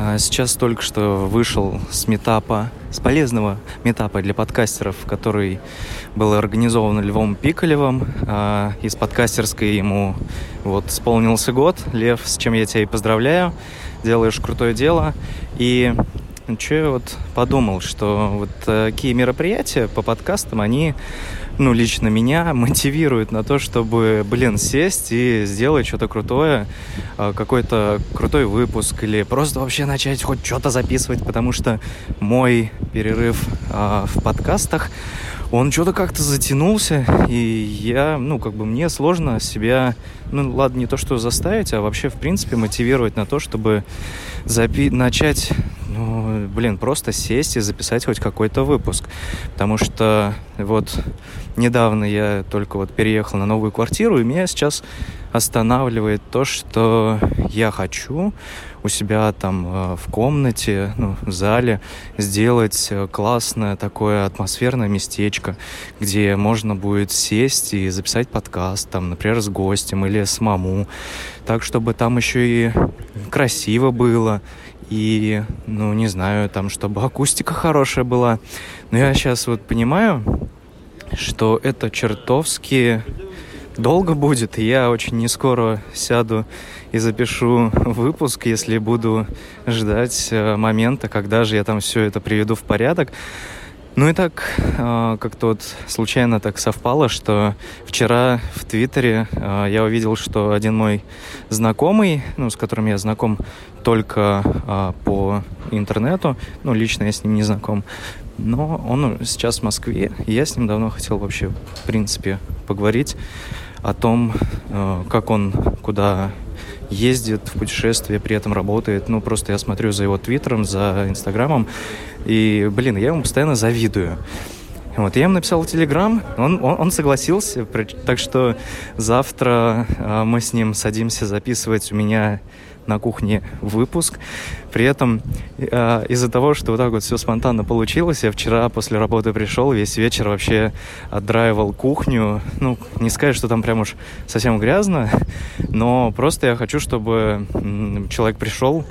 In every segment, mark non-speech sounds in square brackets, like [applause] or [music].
А, сейчас только что вышел с метапа, с полезного метапа для подкастеров, который был организован Львом Пикалевым. А, из подкастерской ему вот исполнился год. Лев, с чем я тебя и поздравляю. Делаешь крутое дело. И что я вот подумал, что вот такие мероприятия по подкастам, они ну, лично меня мотивирует на то, чтобы, блин, сесть и сделать что-то крутое, а, какой-то крутой выпуск или просто вообще начать хоть что-то записывать, потому что мой перерыв а, в подкастах, он что-то как-то затянулся, и я, ну, как бы мне сложно себя, ну, ладно, не то, что заставить, а вообще, в принципе, мотивировать на то, чтобы запи- начать ну, блин, просто сесть и записать хоть какой-то выпуск. Потому что вот недавно я только вот переехал на новую квартиру, и меня сейчас останавливает то, что я хочу у себя там э, в комнате, ну, в зале сделать э, классное такое атмосферное местечко, где можно будет сесть и записать подкаст, там, например, с гостем или самому, так, чтобы там еще и красиво было, и, ну, не знаю, там, чтобы акустика хорошая была. Но я сейчас вот понимаю, что это чертовски долго будет, и я очень не скоро сяду и запишу выпуск, если буду ждать э, момента, когда же я там все это приведу в порядок. Ну и так э, как-то вот случайно так совпало, что вчера в Твиттере э, я увидел, что один мой знакомый, ну, с которым я знаком только э, по интернету, ну, лично я с ним не знаком, но он сейчас в Москве, и я с ним давно хотел вообще, в принципе, поговорить о том, как он куда ездит в путешествие, при этом работает. Ну, просто я смотрю за его твиттером, за инстаграмом, и, блин, я ему постоянно завидую. Вот, я ему написал Телеграм, он, он, он согласился, так что завтра э, мы с ним садимся записывать у меня на кухне выпуск. При этом э, из-за того, что вот так вот все спонтанно получилось, я вчера после работы пришел, весь вечер вообще отдраивал кухню. Ну, не сказать, что там прям уж совсем грязно, но просто я хочу, чтобы человек пришел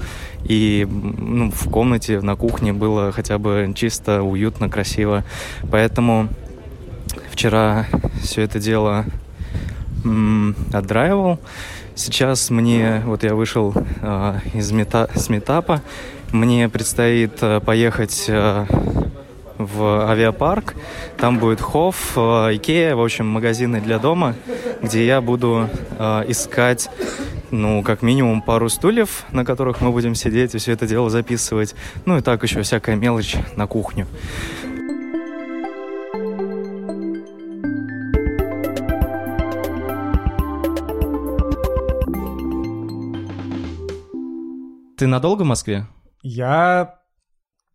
и ну, в комнате, на кухне было хотя бы чисто, уютно, красиво. Поэтому вчера все это дело отдраивал. Сейчас мне, вот я вышел э, из мета, с метапа, мне предстоит э, поехать э, в авиапарк. Там будет Хофф, Икея, в общем, магазины для дома, где я буду э, искать, ну, как минимум пару стульев, на которых мы будем сидеть и все это дело записывать. Ну и так еще всякая мелочь на кухню. Ты надолго в Москве? Я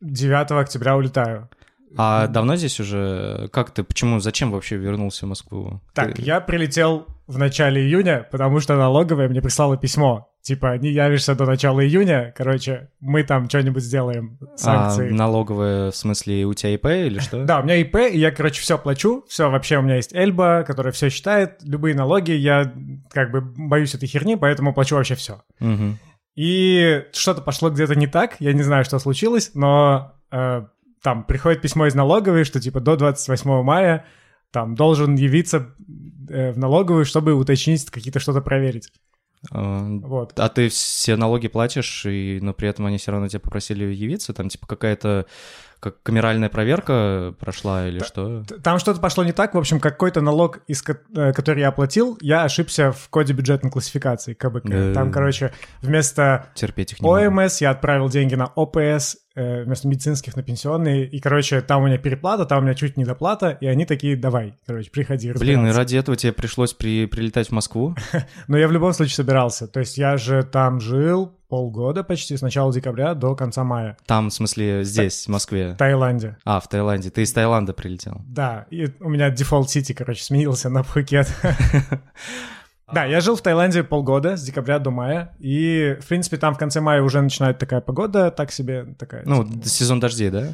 9 октября улетаю. А давно здесь уже? Как ты? Почему? Зачем вообще вернулся в Москву? Так, ты... я прилетел в начале июня, потому что налоговая мне прислала письмо. Типа, не явишься до начала июня, короче, мы там что-нибудь сделаем, санкции. А налоговая, в смысле, у тебя ИП или что? Да, у меня ИП, и я, короче, все плачу, все, вообще у меня есть Эльба, которая все считает, любые налоги, я как бы боюсь этой херни, поэтому плачу вообще все. Угу. И что-то пошло где-то не так, я не знаю, что случилось, но э, там приходит письмо из налоговой, что типа до 28 мая там должен явиться э, в налоговую, чтобы уточнить какие-то что-то проверить. А, вот. а ты все налоги платишь, и, но при этом они все равно тебя попросили явиться? Там типа какая-то как камеральная проверка прошла или Т- что? Там что-то пошло не так. В общем, какой-то налог, из э, который я оплатил, я ошибся в коде бюджетной классификации КБК. Да. Там, короче, вместо Терпеть их не ОМС я отправил деньги на ОПС, э, вместо медицинских на пенсионные. И, короче, там у меня переплата, там у меня чуть недоплата, и они такие, давай, короче, приходи Блин, и ради этого тебе пришлось при, прилетать в Москву? [laughs] Но я в любом случае собирался. То есть я же там жил, полгода почти, с начала декабря до конца мая. Там, в смысле, здесь, в Москве? В Таиланде. А, в Таиланде. Ты из Таиланда прилетел? Да, и у меня дефолт сити, короче, сменился на Пхукет. [laughs] Да, я жил в Таиланде полгода, с декабря до мая, и, в принципе, там в конце мая уже начинает такая погода, так себе такая... Ну, сезон дождей, да?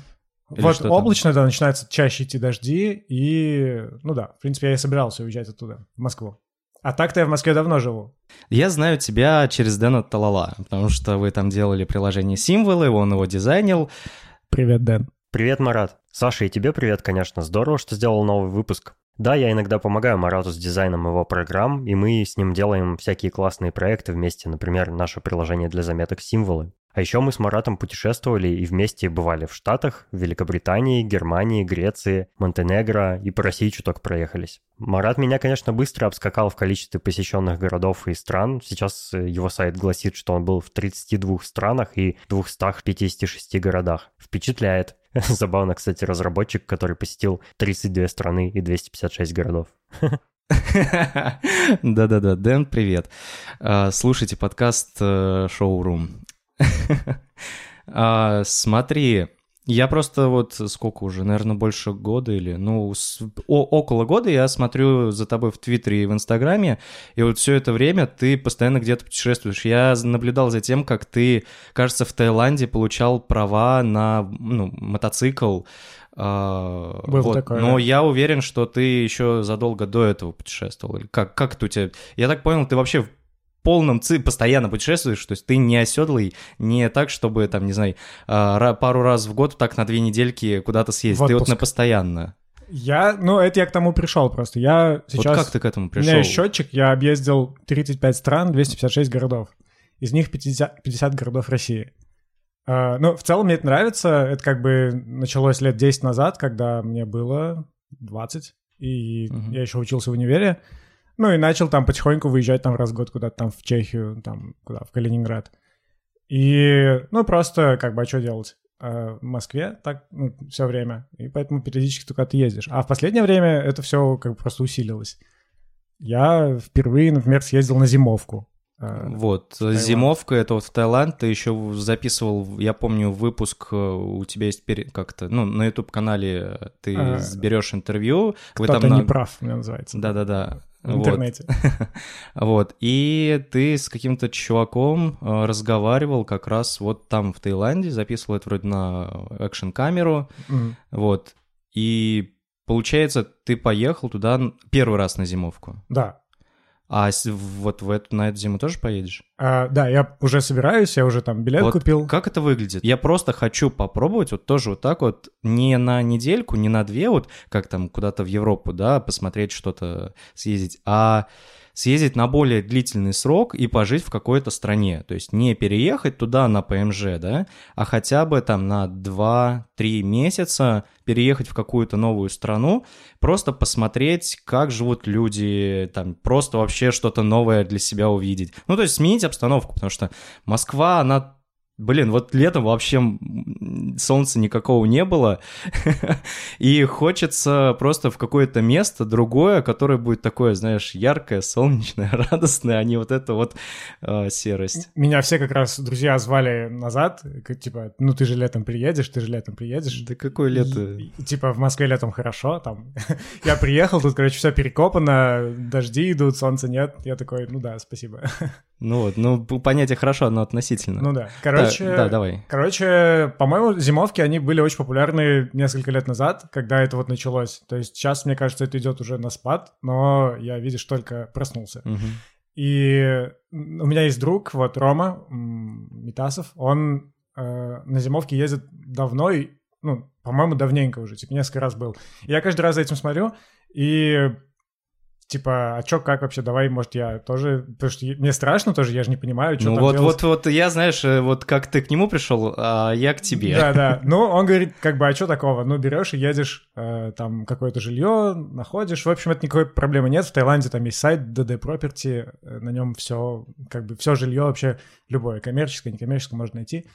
Или вот облачно, да, начинается чаще идти дожди, и, ну да, в принципе, я и собирался уезжать оттуда, в Москву. А так-то я в Москве давно живу. Я знаю тебя через Дэна Талала, потому что вы там делали приложение «Символы», он его дизайнил. Привет, Дэн. Привет, Марат. Саша, и тебе привет, конечно. Здорово, что сделал новый выпуск. Да, я иногда помогаю Марату с дизайном его программ, и мы с ним делаем всякие классные проекты вместе, например, наше приложение для заметок «Символы». А еще мы с Маратом путешествовали и вместе бывали в Штатах, Великобритании, Германии, Греции, Монтенегро и по России чуток проехались. Марат меня, конечно, быстро обскакал в количестве посещенных городов и стран. Сейчас э, его сайт гласит, что он был в 32 странах и 256 городах. Впечатляет. [laughs] Забавно, кстати, разработчик, который посетил 32 страны и 256 городов. [laughs] Да-да-да, Дэн, привет. А, слушайте подкаст э, «Шоурум». [laughs] а, смотри, я просто вот сколько уже, наверное, больше года или, ну, с, о, около года я смотрю за тобой в Твиттере и в Инстаграме, и вот все это время ты постоянно где-то путешествуешь. Я наблюдал за тем, как ты, кажется, в Таиланде получал права на ну, мотоцикл. Было вот. такое. Но я уверен, что ты еще задолго до этого путешествовал. Как, как это у тебя? Я так понял, ты вообще полном ци постоянно путешествуешь, то есть ты не оседлый, не так, чтобы, там, не знаю, а, пару раз в год так на две недельки куда-то съездить, ты вот на постоянно. Я, ну, это я к тому пришел просто. Я сейчас... Вот как ты к этому пришел? У меня есть счетчик, я объездил 35 стран, 256 городов. Из них 50, 50 городов России. Uh, ну, в целом мне это нравится. Это как бы началось лет 10 назад, когда мне было 20, и uh-huh. я еще учился в универе. Ну и начал там потихоньку выезжать там раз в год куда-то там в Чехию, там куда, в Калининград. И, ну, просто как бы, а что делать? А в Москве так ну, все время, и поэтому периодически только ты ездишь. А в последнее время это все как бы просто усилилось. Я впервые, например, съездил на зимовку. А, вот, зимовка, это вот в Таиланд, ты еще записывал, я помню, выпуск, э, у тебя есть как-то, ну, на YouTube-канале ты а, берешь интервью. Кто-то там не на... прав, мне называется. Да-да-да в интернете. [laughs] Вот. И ты с каким-то чуваком э, разговаривал как раз вот там, в Таиланде, записывал это вроде на экшн-камеру, вот. И получается, ты поехал туда первый раз на зимовку. Да. А вот в эту, на эту зиму тоже поедешь? А, да, я уже собираюсь, я уже там билет вот купил. Как это выглядит? Я просто хочу попробовать вот тоже вот так вот, не на недельку, не на две, вот как там куда-то в Европу, да, посмотреть что-то, съездить, а съездить на более длительный срок и пожить в какой-то стране. То есть не переехать туда на ПМЖ, да, а хотя бы там на 2-3 месяца переехать в какую-то новую страну, просто посмотреть, как живут люди, там, просто вообще что-то новое для себя увидеть. Ну, то есть сменить обстановку, потому что Москва, она Блин, вот летом вообще солнца никакого не было, [laughs] и хочется просто в какое-то место другое, которое будет такое, знаешь, яркое, солнечное, [laughs] радостное, а не вот это вот э, серость. Меня все как раз друзья звали назад, типа, ну ты же летом приедешь, ты же летом приедешь. Да какое лето? И, типа в Москве летом хорошо, там. [laughs] я приехал, тут, короче, все перекопано, дожди идут, солнца нет. Я такой, ну да, спасибо. Ну вот, ну понятие хорошо, но относительно. Ну да. Короче, да, да, давай. Короче, по-моему, зимовки, они были очень популярны несколько лет назад, когда это вот началось. То есть сейчас, мне кажется, это идет уже на спад, но я, видишь, только проснулся. Угу. И у меня есть друг, вот Рома Митасов, он э, на зимовке ездит давно, и, ну, по-моему, давненько уже, типа несколько раз был. И я каждый раз за этим смотрю, и типа, а чё, как вообще, давай, может, я тоже, потому что мне страшно тоже, я же не понимаю, что ну, там вот, делать. вот, вот, я, знаешь, э, вот как ты к нему пришел, а я к тебе. Да, да, [laughs] ну, он говорит, как бы, а что такого, ну, берешь и едешь, э, там, какое-то жилье, находишь, в общем, это никакой проблемы нет, в Таиланде там есть сайт DD Property, э, на нем все, как бы, все жилье вообще любое, коммерческое, некоммерческое можно найти,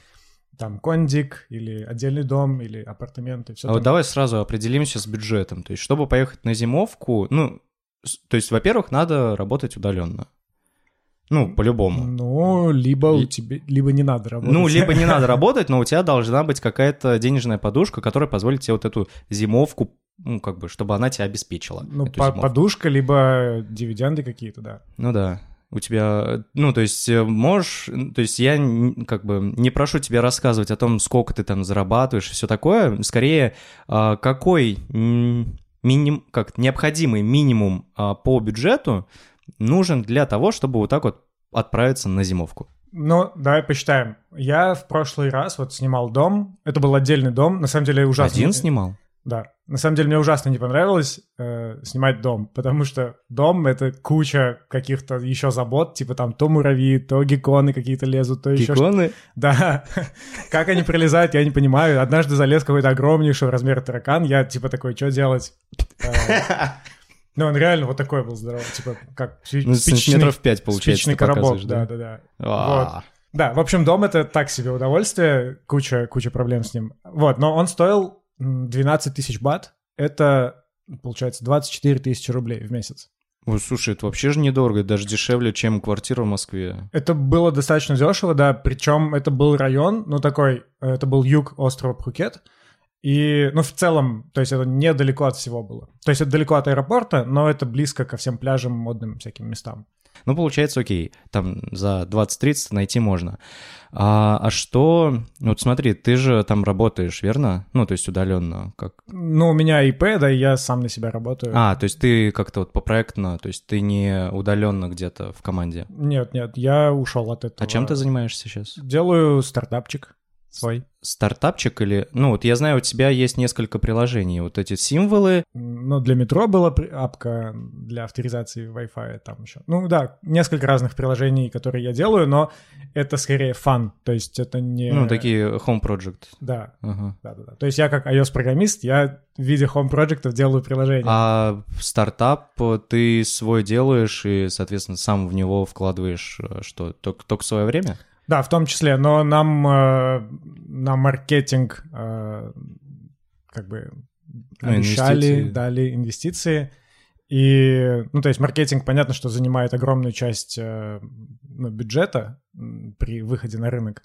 там кондик или отдельный дом или апартаменты. Все а вот давай сразу определимся с бюджетом. То есть, чтобы поехать на зимовку, ну, то есть, во-первых, надо работать удаленно. Ну, по-любому. Ну, либо у тебя, либо не надо работать. Ну, либо не надо [laughs] работать, но у тебя должна быть какая-то денежная подушка, которая позволит тебе вот эту зимовку, ну, как бы, чтобы она тебя обеспечила. Ну, по подушка, либо дивиденды какие-то, да. Ну да. У тебя, ну, то есть э, можешь, то есть я как бы не прошу тебя рассказывать о том, сколько ты там зарабатываешь и все такое, скорее, а, какой миним, как необходимый минимум а, по бюджету нужен для того, чтобы вот так вот отправиться на зимовку? Ну, давай посчитаем. Я в прошлый раз вот снимал дом. Это был отдельный дом. На самом деле ужасно. Один снимал? Да. На самом деле мне ужасно не понравилось э, снимать дом, потому что дом — это куча каких-то еще забот, типа там то муравьи, то гекконы какие-то лезут, то еще... Гекконы? Да. [laughs] как они прилезают, я не понимаю. Однажды залез какой-то огромнейший размер таракан, я типа такой, что делать? Э, [laughs] ну, он реально вот такой был здоровый, типа как ну, спичечный, метров пять, получается, спичный коробок, да-да-да. Вот. Да, в общем, дом — это так себе удовольствие, куча, куча проблем с ним. Вот, но он стоил 12 тысяч бат — это, получается, 24 тысячи рублей в месяц. Ой, слушай, это вообще же недорого, даже дешевле, чем квартира в Москве. Это было достаточно дешево, да, причем это был район, ну такой, это был юг острова Пхукет, и, ну, в целом, то есть это недалеко от всего было. То есть это далеко от аэропорта, но это близко ко всем пляжам, модным всяким местам. Ну, получается, окей, там за 20-30 найти можно. А, а что... Вот смотри, ты же там работаешь, верно? Ну, то есть удаленно, как... Ну, у меня ИП, да, и я сам на себя работаю. А, то есть ты как-то вот по проектно, то есть ты не удаленно где-то в команде? Нет, нет, я ушел от этого. А чем ты занимаешься сейчас? Делаю стартапчик свой. Стартапчик или... Ну, вот я знаю, у тебя есть несколько приложений. Вот эти символы. Ну, для метро была апка для авторизации Wi-Fi там еще. Ну, да, несколько разных приложений, которые я делаю, но это скорее фан. То есть это не... Ну, такие home project. Да. Ага. да, да, да. То есть я как iOS-программист, я в виде home проектов делаю приложения. А стартап ты свой делаешь и, соответственно, сам в него вкладываешь э, что? Только, только свое время? Да, в том числе, но нам э, на маркетинг э, как бы ну, обещали, инвестиции. дали инвестиции. И, ну, то есть маркетинг, понятно, что занимает огромную часть э, ну, бюджета при выходе на рынок.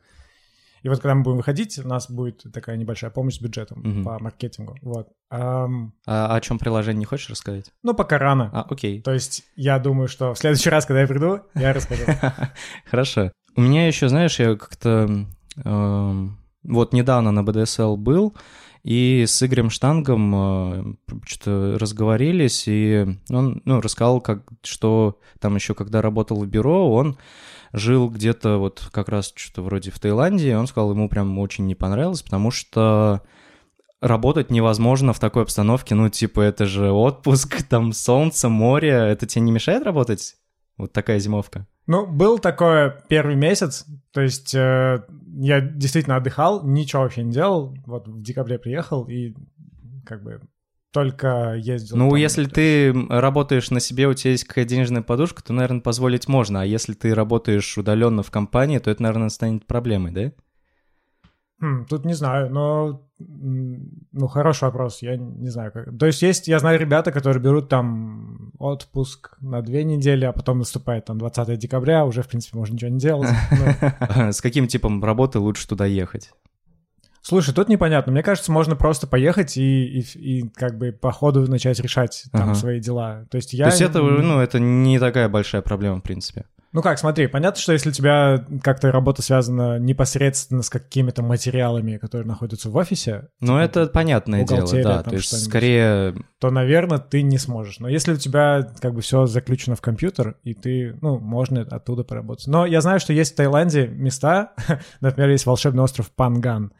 И вот когда мы будем выходить, у нас будет такая небольшая помощь с бюджетом угу. по маркетингу. Вот. Um, а о чем приложение не хочешь рассказать? Ну, пока рано. А, окей. То есть я думаю, что в следующий раз, когда я приду, я расскажу. [laughs] Хорошо. У меня еще, знаешь, я как-то э, вот недавно на BDSL был, и с Игорем Штангом э, что-то разговорились, и он ну, рассказал, как, что там еще, когда работал в бюро, он жил где-то вот как раз что-то вроде в Таиланде, и он сказал, ему прям очень не понравилось, потому что работать невозможно в такой обстановке, ну, типа, это же отпуск, [laughs] там солнце, море, это тебе не мешает работать? Вот такая зимовка. Ну, был такой первый месяц, то есть э, я действительно отдыхал, ничего вообще не делал, вот в декабре приехал и как бы только ездил. Ну, там, если ты работаешь на себе, у тебя есть какая-то денежная подушка, то, наверное, позволить можно, а если ты работаешь удаленно в компании, то это, наверное, станет проблемой, да? Хм, тут не знаю, но ну хороший вопрос, я не знаю как. То есть есть, я знаю ребята, которые берут там отпуск на две недели, а потом наступает там 20 декабря, уже в принципе можно ничего не делать. [laughs] С каким типом работы лучше туда ехать? Слушай, тут непонятно. Мне кажется, можно просто поехать и, и, и как бы по ходу начать решать там ага. свои дела. То есть я... То есть это, ну, это не такая большая проблема, в принципе. Ну как, смотри, понятно, что если у тебя как-то работа связана непосредственно с какими-то материалами, которые находятся в офисе... Ну типа, это понятное дело, да, то есть скорее... То, наверное, ты не сможешь. Но если у тебя как бы все заключено в компьютер, и ты, ну, можно оттуда поработать. Но я знаю, что есть в Таиланде места, [laughs] например, есть волшебный остров Панган.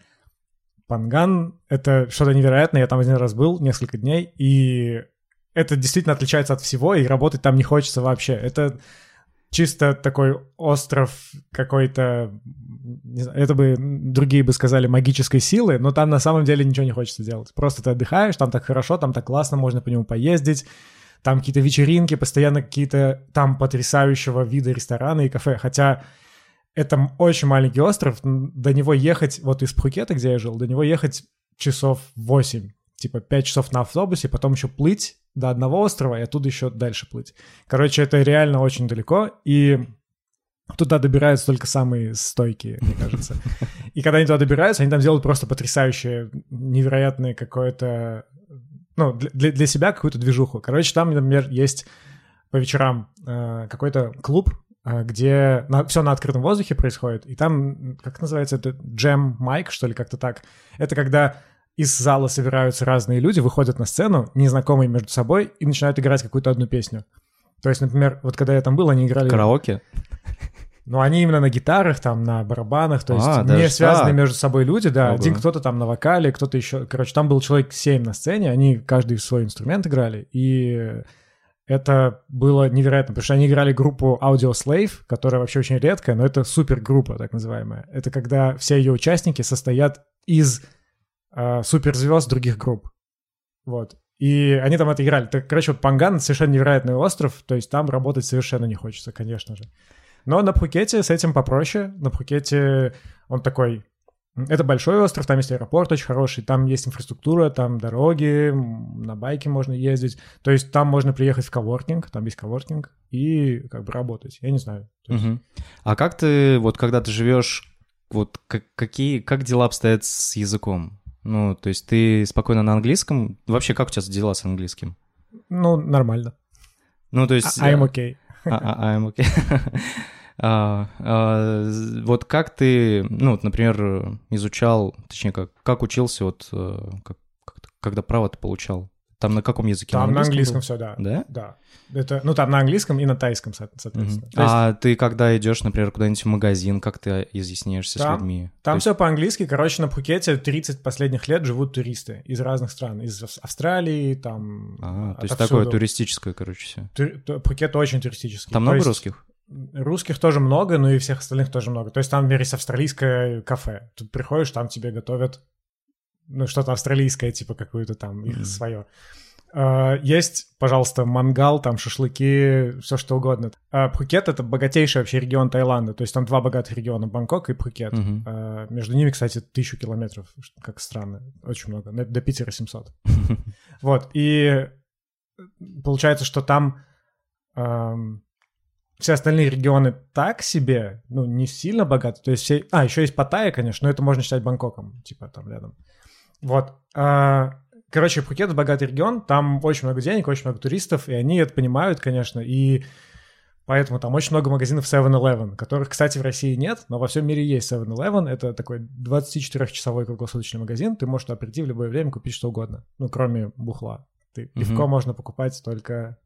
Панган — это что-то невероятное, я там один раз был несколько дней, и это действительно отличается от всего, и работать там не хочется вообще. Это чисто такой остров какой-то, это бы другие бы сказали магической силы, но там на самом деле ничего не хочется делать. Просто ты отдыхаешь, там так хорошо, там так классно, можно по нему поездить, там какие-то вечеринки, постоянно какие-то там потрясающего вида рестораны и кафе. Хотя это очень маленький остров, до него ехать, вот из Пхукета, где я жил, до него ехать часов 8, типа 5 часов на автобусе, потом еще плыть до одного острова и оттуда еще дальше плыть. Короче, это реально очень далеко, и туда добираются только самые стойкие, мне кажется. [laughs] И когда они туда добираются, они там делают просто потрясающее, невероятное какое-то, ну, для, для себя какую-то движуху. Короче, там, например, есть по вечерам э, какой-то клуб, где на, все на открытом воздухе происходит, и там, как называется это, джем майк, что ли, как-то так. Это когда из зала собираются разные люди, выходят на сцену, незнакомые между собой, и начинают играть какую-то одну песню. То есть, например, вот когда я там был, они играли... Караоке? Ну, они именно на гитарах, там, на барабанах, то есть А, не связанные так. между собой люди, да. Ого. Один кто-то там на вокале, кто-то еще... Короче, там был человек 7 на сцене, они каждый свой инструмент играли, и это было невероятно, потому что они играли группу Audio Slave, которая вообще очень редкая, но это супергруппа, так называемая. Это когда все ее участники состоят из э, суперзвезд других групп. Вот. И они там это играли. Так, короче, вот Панган — совершенно невероятный остров, то есть там работать совершенно не хочется, конечно же. Но на Пхукете с этим попроще. На Пхукете он такой... Это большой остров, там есть аэропорт очень хороший, там есть инфраструктура, там дороги, на байке можно ездить. То есть там можно приехать в коворкинг, там есть коворкинг, и как бы работать. Я не знаю. Есть- Мгм. А как ты, вот когда ты живешь, вот как, какие, как дела обстоят с языком? Ну, то есть ты спокойно на английском? Вообще, как у тебя дела с английским? Ну, нормально. Ну, то есть... I'm okay. А, а, I'm okay. [laughs] А, а, вот как ты, ну, вот, например, изучал, точнее, как, как учился, вот, э, как- когда право ты получал? Там на каком языке? Там на английском было? все, да. Да? Да. Это, ну, там на английском и на тайском, со- соответственно. То есть А ты когда идешь, например, куда-нибудь в магазин, как ты изъясняешься с Там- людьми? Там есть- все по-английски. Короче, на Пхукете 30 последних лет живут туристы из разных стран. Из Ав- Австралии, там... А, то есть такое туристическое, короче, все. Пхукет очень туристический. Там То много есть русских? Русских тоже много, но и всех остальных тоже много. То есть там, например, есть австралийское кафе. Тут приходишь, там тебе готовят ну, что-то австралийское, типа какое-то там их Мгм. свое. А, Есть, пожалуйста, мангал, там шашлыки, все что угодно. А Пхукет — это богатейший вообще регион Таиланда. То есть там два богатых региона — Бангкок и Пхукет. Мгм. А, Между ними, кстати, тысячу километров, как странно, очень много. До Питера 700. [laughs] Вот, и получается, что там ам, все остальные регионы так себе, ну, не сильно богаты. То есть все... А, еще есть Паттайя, конечно, но это можно считать Бангкоком, типа там рядом. Вот. А, Короче, Пхукет — богатый регион, там очень много денег, очень много туристов, и они это понимают, конечно, и поэтому там очень много магазинов 7-Eleven, которых, кстати, в России нет, но во всем мире есть 7-Eleven. Это такой 24-часовой круглосуточный магазин, ты можешь туда прийти в любое время, купить что угодно, ну, кроме бухла. Ты, Мгм. Пивко можно покупать только...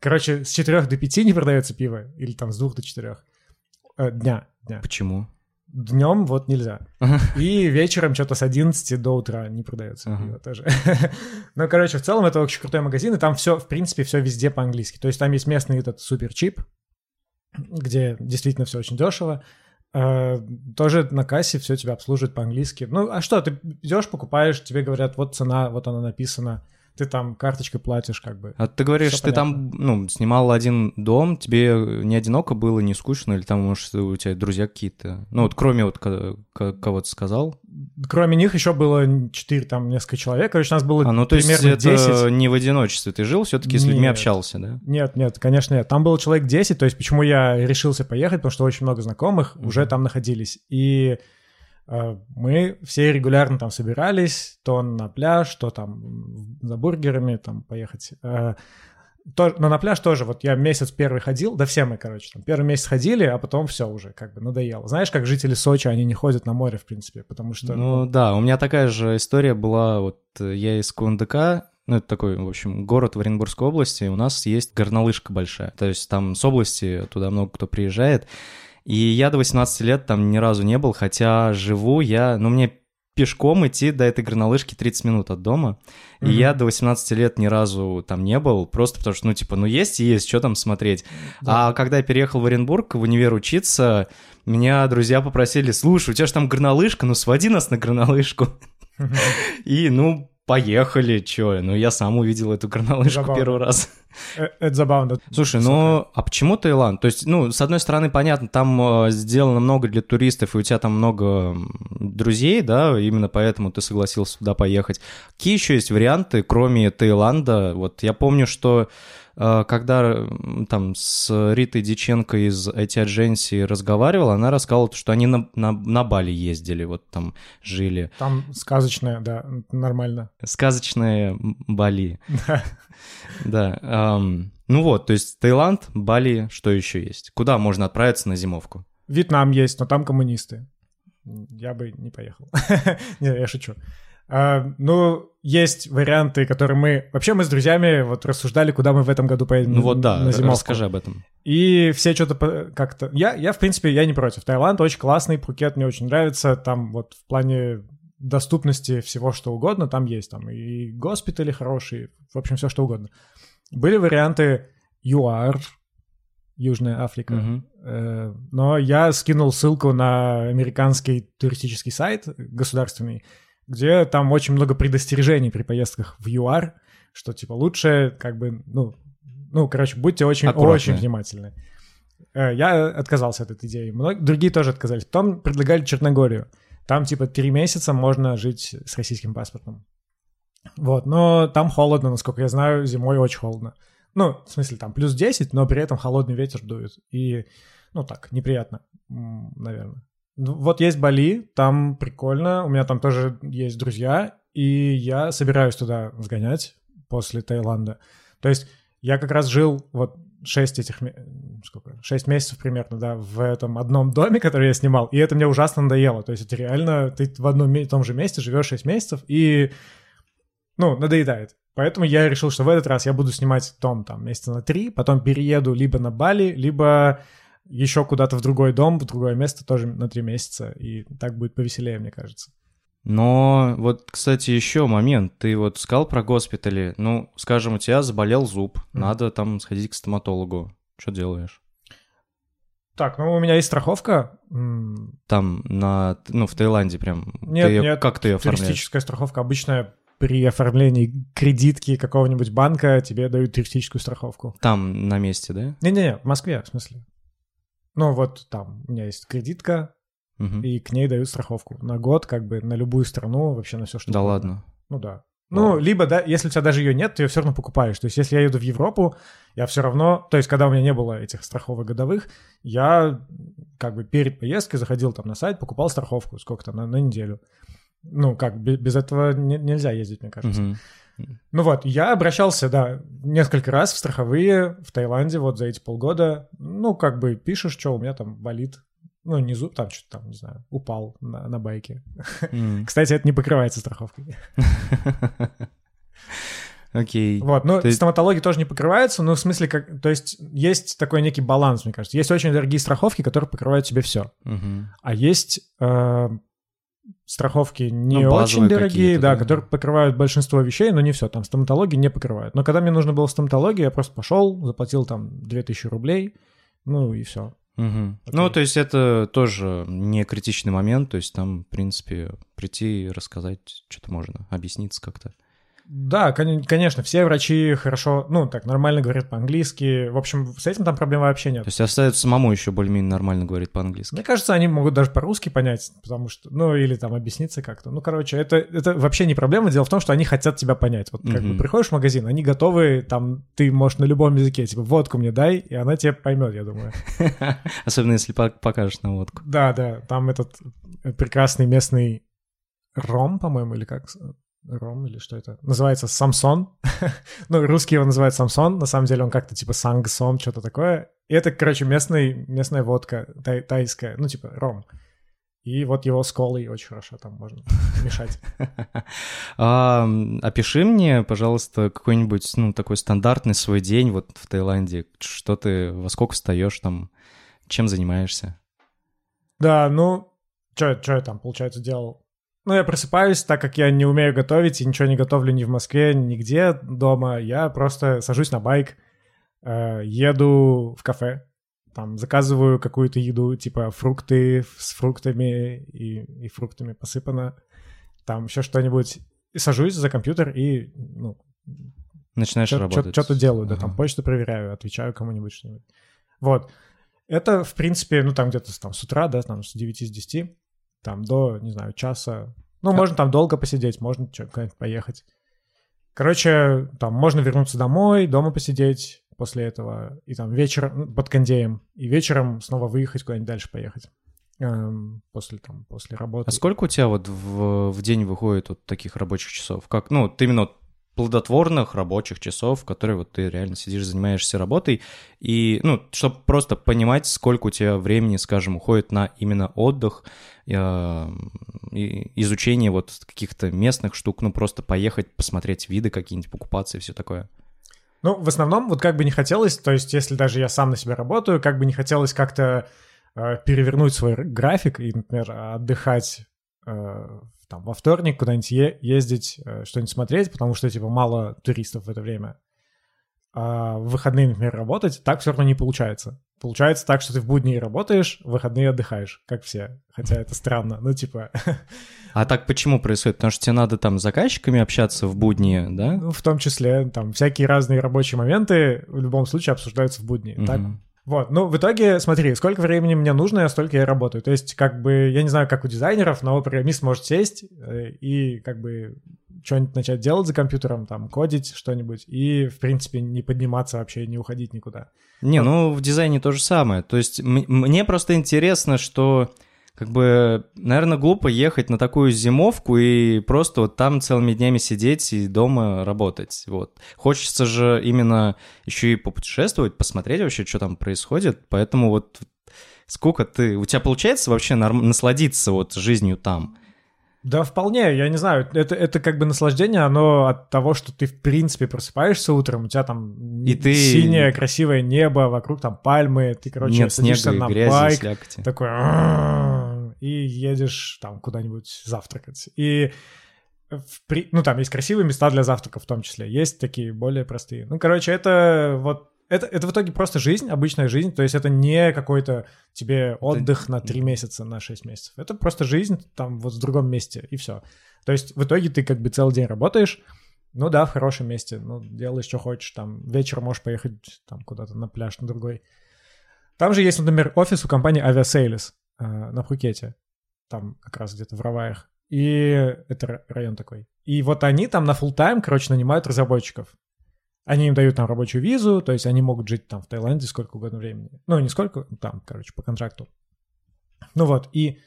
Короче, с 4 до 5 не продается пиво, или там с 2 до 4 Э, дня, дня. Почему? Днем вот нельзя. И вечером что-то с 11 до утра не продается Ага. пиво тоже. [laughs] Ну, короче, в целом это очень крутой магазин, и там все, в принципе, все везде по-английски. То есть там есть местный этот супер чип, где действительно все очень дешево. Э, Тоже на кассе все тебя обслуживают по-английски. Ну, а что, ты идешь, покупаешь, тебе говорят, вот цена, вот она написана, ты там карточкой платишь, как бы. А ты говоришь, Всё ты там, ну, снимал один дом, тебе не одиноко было, не скучно, или там, может, у тебя друзья какие-то? Ну, вот кроме вот ко- ко- кого ты сказал. Кроме них еще было 4, там, несколько человек. Короче, нас было А, ну, то есть примерно это 10. не в одиночестве ты жил, все-таки с людьми Нет. общался, да? Нет, нет, конечно нет. Там было человек 10, то есть почему я решился поехать, потому что очень много знакомых уже Мгм. там находились. И мы все регулярно там собирались, то на пляж, то там за бургерами там поехать. Э, то- но на пляж тоже, вот я месяц первый ходил, да все мы, короче, там первый месяц ходили, а потом все уже как бы надоело. Знаешь, как жители Сочи, они не ходят на море, в принципе, потому что... Ну, да, у меня такая же история была, вот э, я из КНДК, ну, это такой, в общем, город в Оренбургской области, у нас есть горнолыжка большая, то есть там с области туда много кто приезжает, и я до 18 лет там ни разу не был, хотя живу я, ну, мне пешком идти до этой горнолыжки 30 минут от дома, и Мгм. я до 18 лет ни разу там не был, просто потому что, ну, типа, ну, есть и есть, что там смотреть. А когда я переехал в Оренбург в универ учиться, меня друзья попросили, слушай, у тебя же там горнолыжка, ну, своди нас на горнолыжку. И, ну, поехали, чё, ну, я сам увидел эту горнолыжку Забавно. первый раз. Э, Это забавно. Слушай, ну, а почему Таиланд? То есть, ну, с одной стороны, понятно, там э, сделано много для туристов, и у тебя там много друзей, да, именно поэтому ты согласился туда поехать. Какие еще есть варианты, кроме Таиланда? Вот я помню, что когда м, там с Ритой Диченко из IT-адженсии разговаривал, она рассказывала, что они на, на, на Бали ездили, вот там жили. Там сказочное, да, нормально. Сказочные м, Бали. [laughs] Да. ам, ну вот, то есть Таиланд, Бали, что еще есть? Куда можно отправиться на зимовку? Вьетнам есть, но там коммунисты. Я бы не поехал. [laughs] Не, я шучу. А, ну, есть варианты, которые мы... Вообще мы с друзьями вот рассуждали, куда мы в этом году поедем Ну вот да, на зимовку. расскажи об этом. И все что-то как-то... Я, я, в принципе, я не против. Таиланд очень классный, Пхукет мне очень нравится. Там вот в плане доступности всего, что угодно, там есть. Там и госпитали хорошие, в общем, все что угодно. Были варианты ЮАР, Южная Африка. Мгм. Э, Но я скинул ссылку на американский туристический сайт государственный, где там очень много предостережений при поездках в ЮАР, что типа лучше как бы, ну, ну, короче, будьте очень, Аккуратнее. очень внимательны. Э, Я отказался от этой идеи. Многие, другие тоже отказались. Потом предлагали Черногорию. Там типа три месяца можно жить с российским паспортом. Вот, но там холодно, насколько я знаю, зимой очень холодно. Ну, в смысле, там плюс 10, но при этом холодный ветер дует. И, ну так, неприятно, наверное. Вот есть Бали, там прикольно, у меня там тоже есть друзья, и я собираюсь туда сгонять после Таиланда. То есть я как раз жил вот 6 этих, сколько, 6 месяцев примерно, да, в этом одном доме, который я снимал, и это мне ужасно надоело. То есть это реально, ты в одном и том же месте живешь 6 месяцев, и, ну, надоедает. Поэтому я решил, что в этот раз я буду снимать дом там месяца на три, потом перееду либо на Бали, либо еще куда-то в другой дом, в другое место тоже на три месяца, и так будет повеселее, мне кажется. Но вот, кстати, еще момент. Ты вот сказал про госпитали. Ну, скажем, у тебя заболел зуб. Мгм. Надо там сходить к стоматологу. Что делаешь? Так, ну у меня есть страховка, Там на, ну, в Таиланде прям. Нет, Ты нет, Как ты ее оформляешь? туристическая страховка обычная при оформлении кредитки какого-нибудь банка тебе дают туристическую страховку. Там на месте, да? Не-не-не, в Москве, в смысле. Ну вот там у меня есть кредитка, Мгм. и к ней дают страховку на год, как бы на любую страну, вообще на все, что Да угодно. ладно. Ну да. Ну, либо, да, если у тебя даже ее нет, ты ее все равно покупаешь. То есть, если я еду в Европу, я все равно... То есть, когда у меня не было этих страховок годовых, я как бы перед поездкой заходил там на сайт, покупал страховку сколько-то на, на неделю. Ну, как, бе- без этого не- нельзя ездить, мне кажется. Мгм. Ну вот, я обращался, да, несколько раз в страховые в Таиланде вот за эти полгода. Ну, как бы пишешь, что у меня там болит. Ну, не зуб, там что-то там, не знаю, упал на, на байке. М. [laughs] Кстати, это не покрывается страховкой. [laughs] Окей. Вот, ну, Ты- стоматология тоже не покрывается, но в смысле, как, то есть есть такой некий баланс, мне кажется. Есть очень дорогие страховки, которые покрывают тебе все. Мгм. А есть э, страховки не Ну, очень дорогие, да, да. которые покрывают большинство вещей, но не все. Там стоматологии не покрывают. Но когда мне нужно было стоматология, я просто пошел, заплатил там 2000 рублей, ну и все. Окей. Ну, то есть это тоже не критичный момент, то есть там, в принципе, прийти и рассказать что-то можно, объясниться как-то. Да, кон- конечно, все врачи хорошо, ну, так, нормально говорят по-английски. В общем, с этим там проблем вообще нет. То есть остается самому еще более-менее нормально говорить по-английски. Мне кажется, они могут даже по-русски понять, потому что, ну, или там объясниться как-то. Ну, короче, это, это вообще не проблема. Дело в том, что они хотят тебя понять. Вот как бы Мгм. приходишь в магазин, они готовы, там, ты можешь на любом языке, типа, водку мне дай, и она тебя поймет, я думаю. [laughs] Особенно если по- покажешь на водку. Да, да, там этот прекрасный местный ром, по-моему, или как? Ром или что это? Называется Самсон. [laughs] ну, русский его называют Самсон. На самом деле он как-то типа Сангсон, что-то такое. И это, короче, местный, местная водка тай- тайская, ну, типа ром. И вот его с колой очень хорошо там можно мешать. [laughs] А, опиши мне, пожалуйста, какой-нибудь, ну, такой стандартный свой день вот в Таиланде. Что ты, во сколько встаешь там, чем занимаешься? Да, ну, что я там, получается, делал? Ну, я просыпаюсь, так как я не умею готовить и ничего не готовлю ни в Москве, нигде дома. Я просто сажусь на байк, э, еду в кафе, там заказываю какую-то еду, типа фрукты с фруктами и, и фруктами посыпано, там еще что-нибудь. И сажусь за компьютер и, ну, Начинаешь работать? что-то делаю, да, там Ага. почту проверяю, отвечаю кому-нибудь что-нибудь. Вот. Это, в принципе, ну, там где-то там с утра, да, там с 9 с 10, там до, не знаю, часа. Ну, А- можно там долго посидеть, можно куда-нибудь поехать. Короче, там можно вернуться домой, дома посидеть после этого, и там вечером, ну, под кондеем, и вечером снова выехать куда-нибудь дальше поехать. Эм, после там, после работы. А сколько у тебя вот в, в день выходит вот таких рабочих часов? Как, ну, вот именно плодотворных рабочих часов, в которые вот ты реально сидишь, занимаешься работой, и, ну, чтобы просто понимать, сколько у тебя времени, скажем, уходит на именно отдых, э, и изучение вот каких-то местных штук, ну, просто поехать, посмотреть виды какие-нибудь, покупаться и все такое. Ну, в основном, вот как бы не хотелось, то есть если даже я сам на себя работаю, как бы не хотелось как-то э, перевернуть свой график и, например, отдыхать там во вторник куда-нибудь е- ездить, э, что-нибудь смотреть, потому что, типа, мало туристов в это время. А в выходные, например, работать, так все равно не получается. Получается так, что ты в будни работаешь, в выходные отдыхаешь, как все. Хотя это странно, ну типа... [laughs] А так почему происходит? Потому что тебе надо там с заказчиками общаться в будни, да? Ну, в том числе, там всякие разные рабочие моменты в любом случае обсуждаются в будни. Угу. Так? Вот, ну, в итоге, смотри, сколько времени мне нужно, столько я работаю. То есть, как бы, я не знаю, как у дизайнеров, но программист может сесть э, и, как бы, что-нибудь начать делать за компьютером, там, кодить что-нибудь, и, в принципе, не подниматься вообще, не уходить никуда. Не, ну, в дизайне то же самое. То есть, мне просто интересно, что как бы, наверное, глупо ехать на такую зимовку и просто вот там целыми днями сидеть и дома работать. Вот. Хочется же именно еще и попутешествовать, посмотреть вообще, что там происходит. Поэтому вот сколько ты... У тебя получается вообще норм... насладиться вот жизнью там? Да, вполне, я не знаю, это, это как бы наслаждение, оно от того, что ты, в принципе, просыпаешься утром, у тебя там и ты... синее красивое небо, вокруг там пальмы, ты, короче, Нет садишься снега, на грязи, байк, слякоти. такой и едешь там куда-нибудь завтракать. И в при... ну, там есть красивые места для завтрака в том числе, есть такие более простые. Ну, короче, это вот это, это в итоге просто жизнь, обычная жизнь, то есть это не какой-то тебе отдых на 3 месяца, на 6 месяцев. Это просто жизнь там вот в другом месте, и все. То есть в итоге ты как бы целый день работаешь, ну да, в хорошем месте, ну делаешь, что хочешь, там вечером можешь поехать там куда-то на пляж, на другой. Там же есть, например, офис у компании Aviasales э, на Пхукете, там как раз где-то в Раваях. И это район такой. И вот они там на full тайм короче, нанимают разработчиков. Они им дают там рабочую визу, то есть они могут жить там в Таиланде сколько угодно времени. Ну, не сколько, там, короче, по контракту. Ну вот, и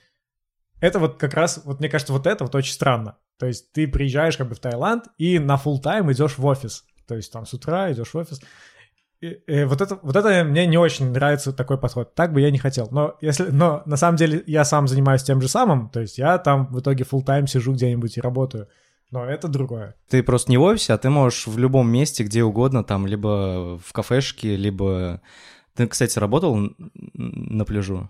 это вот как раз, вот мне кажется, вот это вот очень странно. То есть ты приезжаешь как бы в Таиланд и на full тайм идешь в офис. То есть там с утра идешь в офис. И, и вот, это, вот это мне не очень нравится такой подход. Так бы я не хотел. Но, если, но на самом деле я сам занимаюсь тем же самым. То есть я там в итоге full тайм сижу где-нибудь и работаю. Но это другое. Ты просто не в офисе, а ты можешь в любом месте, где угодно, там, либо в кафешке, либо... Ты, кстати, работал на пляжу?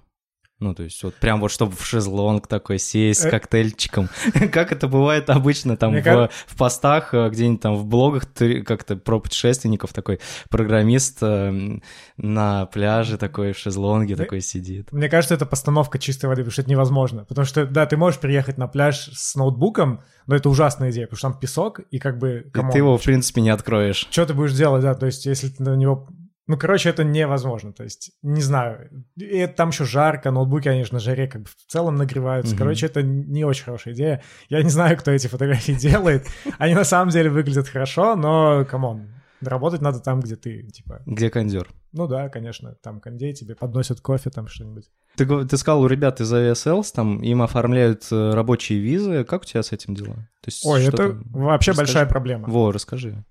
Ну, то есть вот прям вот чтобы в шезлонг такой сесть с э. коктейльчиком. [laughs] как это бывает обычно там в, в постах, э, где-нибудь там в блогах как-то про путешественников такой программист э, на пляже такой в шезлонге такой сидит. Мне кажется, это постановка чистой воды, потому что это невозможно. Потому что, да, ты можешь приехать на пляж с ноутбуком, но это ужасная идея, потому что там песок, и как бы... И ты его, в принципе, не откроешь. Что ты будешь делать, да, то есть если ты на него ну, короче, это невозможно. То есть, не знаю. И там еще жарко, ноутбуки, же на жаре как бы в целом нагреваются. Mm-hmm. Короче, это не очень хорошая идея. Я не знаю, кто эти фотографии [laughs] делает. Они на самом деле выглядят хорошо, но, come on, работать надо там, где ты, типа... Где кондер. Ну да, конечно, там кондей тебе подносят кофе, там что-нибудь. Ты, ты сказал, у ребят из ASLs, там им оформляют э, рабочие визы. Как у тебя с этим дела? То есть, Ой, это вообще расскажи. большая проблема. Во, расскажи.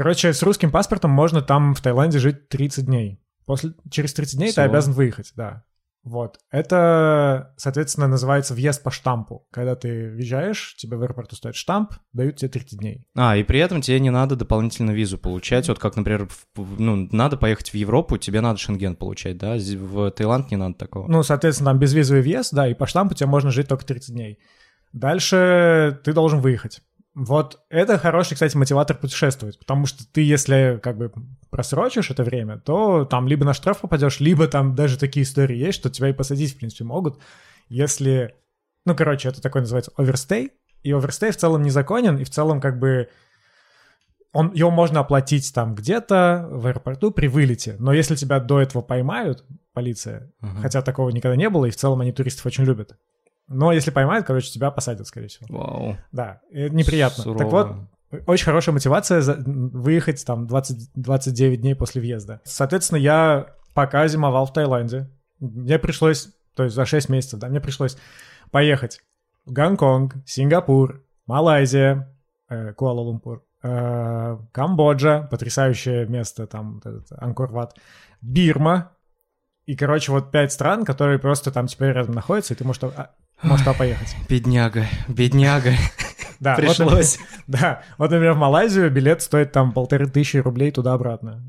Короче, с русским паспортом можно там в Таиланде жить 30 дней. После, через 30 дней Всего? ты обязан выехать, да. Вот. Это, соответственно, называется въезд по штампу. Когда ты въезжаешь, тебе в аэропорту стоит штамп, дают тебе 30 дней. А, и при этом тебе не надо дополнительно визу получать. Вот как, например, в, ну, надо поехать в Европу, тебе надо шенген получать, да? В Таиланд не надо такого. Ну, соответственно, там безвизовый въезд, да, и по штампу тебе можно жить только 30 дней. Дальше ты должен выехать. Вот это хороший, кстати, мотиватор путешествовать, потому что ты, если как бы просрочишь это время, то там либо на штраф попадешь, либо там даже такие истории есть, что тебя и посадить, в принципе, могут, если... Ну, короче, это такой называется оверстей, и оверстей в целом незаконен, и в целом как бы он, его можно оплатить там где-то в аэропорту при вылете, но если тебя до этого поймают, полиция, uh-huh. хотя такого никогда не было, и в целом они туристов очень любят, но если поймают, короче, тебя посадят, скорее всего. Вау. Да, это неприятно. Сурово. Так вот, очень хорошая мотивация выехать там 20, 29 дней после въезда. Соответственно, я пока зимовал в Таиланде. Мне пришлось, то есть за 6 месяцев, да, мне пришлось поехать в Гонконг, Сингапур, Малайзия, э, Куала-Лумпур, э, Камбоджа, потрясающее место, там, Анкор-Ват, Бирма, и, короче, вот пять стран, которые просто там теперь рядом находятся, и ты можешь... туда поехать. Бедняга, бедняга. [laughs] Да, вот, Пришлось. [laughs] да, вот, например, в Малайзию билет стоит там полторы тысячи рублей туда-обратно.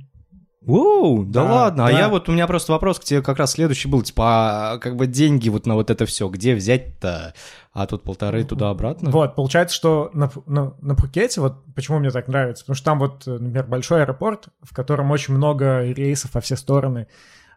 Оу, да, Да, ладно. А я вот, у меня просто вопрос к тебе как раз следующий был. Типа, а как бы деньги вот на вот это все, где взять-то? А тут полторы туда-обратно? Вот, получается, что на, на, на Пхукете, вот почему мне так нравится, потому что там вот, э, например, большой аэропорт, в котором очень много рейсов во все стороны,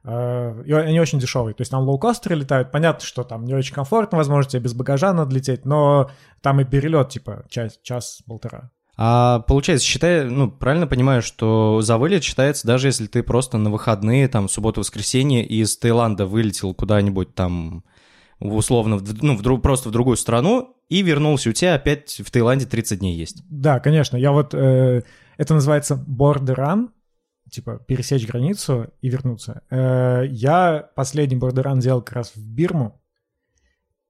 и они очень дешевые. То есть там лоукостеры летают, понятно, что там не очень комфортно, возможно, тебе без багажа надо лететь, но там и перелет, типа, час, час-полтора. А получается, считай, ну, правильно понимаю, что за вылет считается, даже если ты просто на выходные, там, субботу-воскресенье из Таиланда вылетел куда-нибудь там, условно, в- ну, в друг- просто в другую страну и вернулся, у тебя опять в Таиланде 30 дней есть. Да, конечно, я вот, э, это называется border run, типа пересечь границу и вернуться. Э, я последний run делал как раз в Бирму,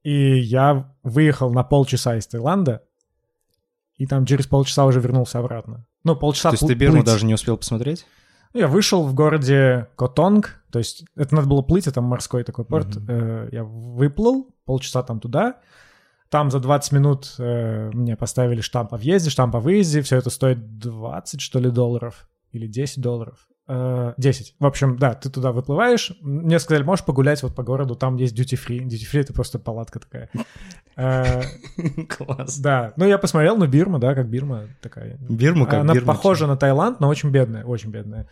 и я выехал на полчаса из Таиланда, и там через полчаса уже вернулся обратно. Ну, полчаса То есть ты Бирму плыть. даже не успел посмотреть? Ну, Я вышел в городе Котонг, то есть это надо было плыть, это морской такой порт. Э, Я выплыл, полчаса там туда. Там за 20 минут э, мне поставили штамп о въезде, штамп о выезде. Все это стоит 20, что ли, долларов. Или 10 долларов. Э, 10. В общем, да, ты туда выплываешь. Мне сказали, можешь погулять вот по городу, там есть duty free. Duty free — это просто палатка такая. Э, [laughs] Класс. Да, ну я посмотрел, ну Бирма, да, как Бирма такая. Бирма как Она похожа на Таиланд, но очень бедная, очень бедная.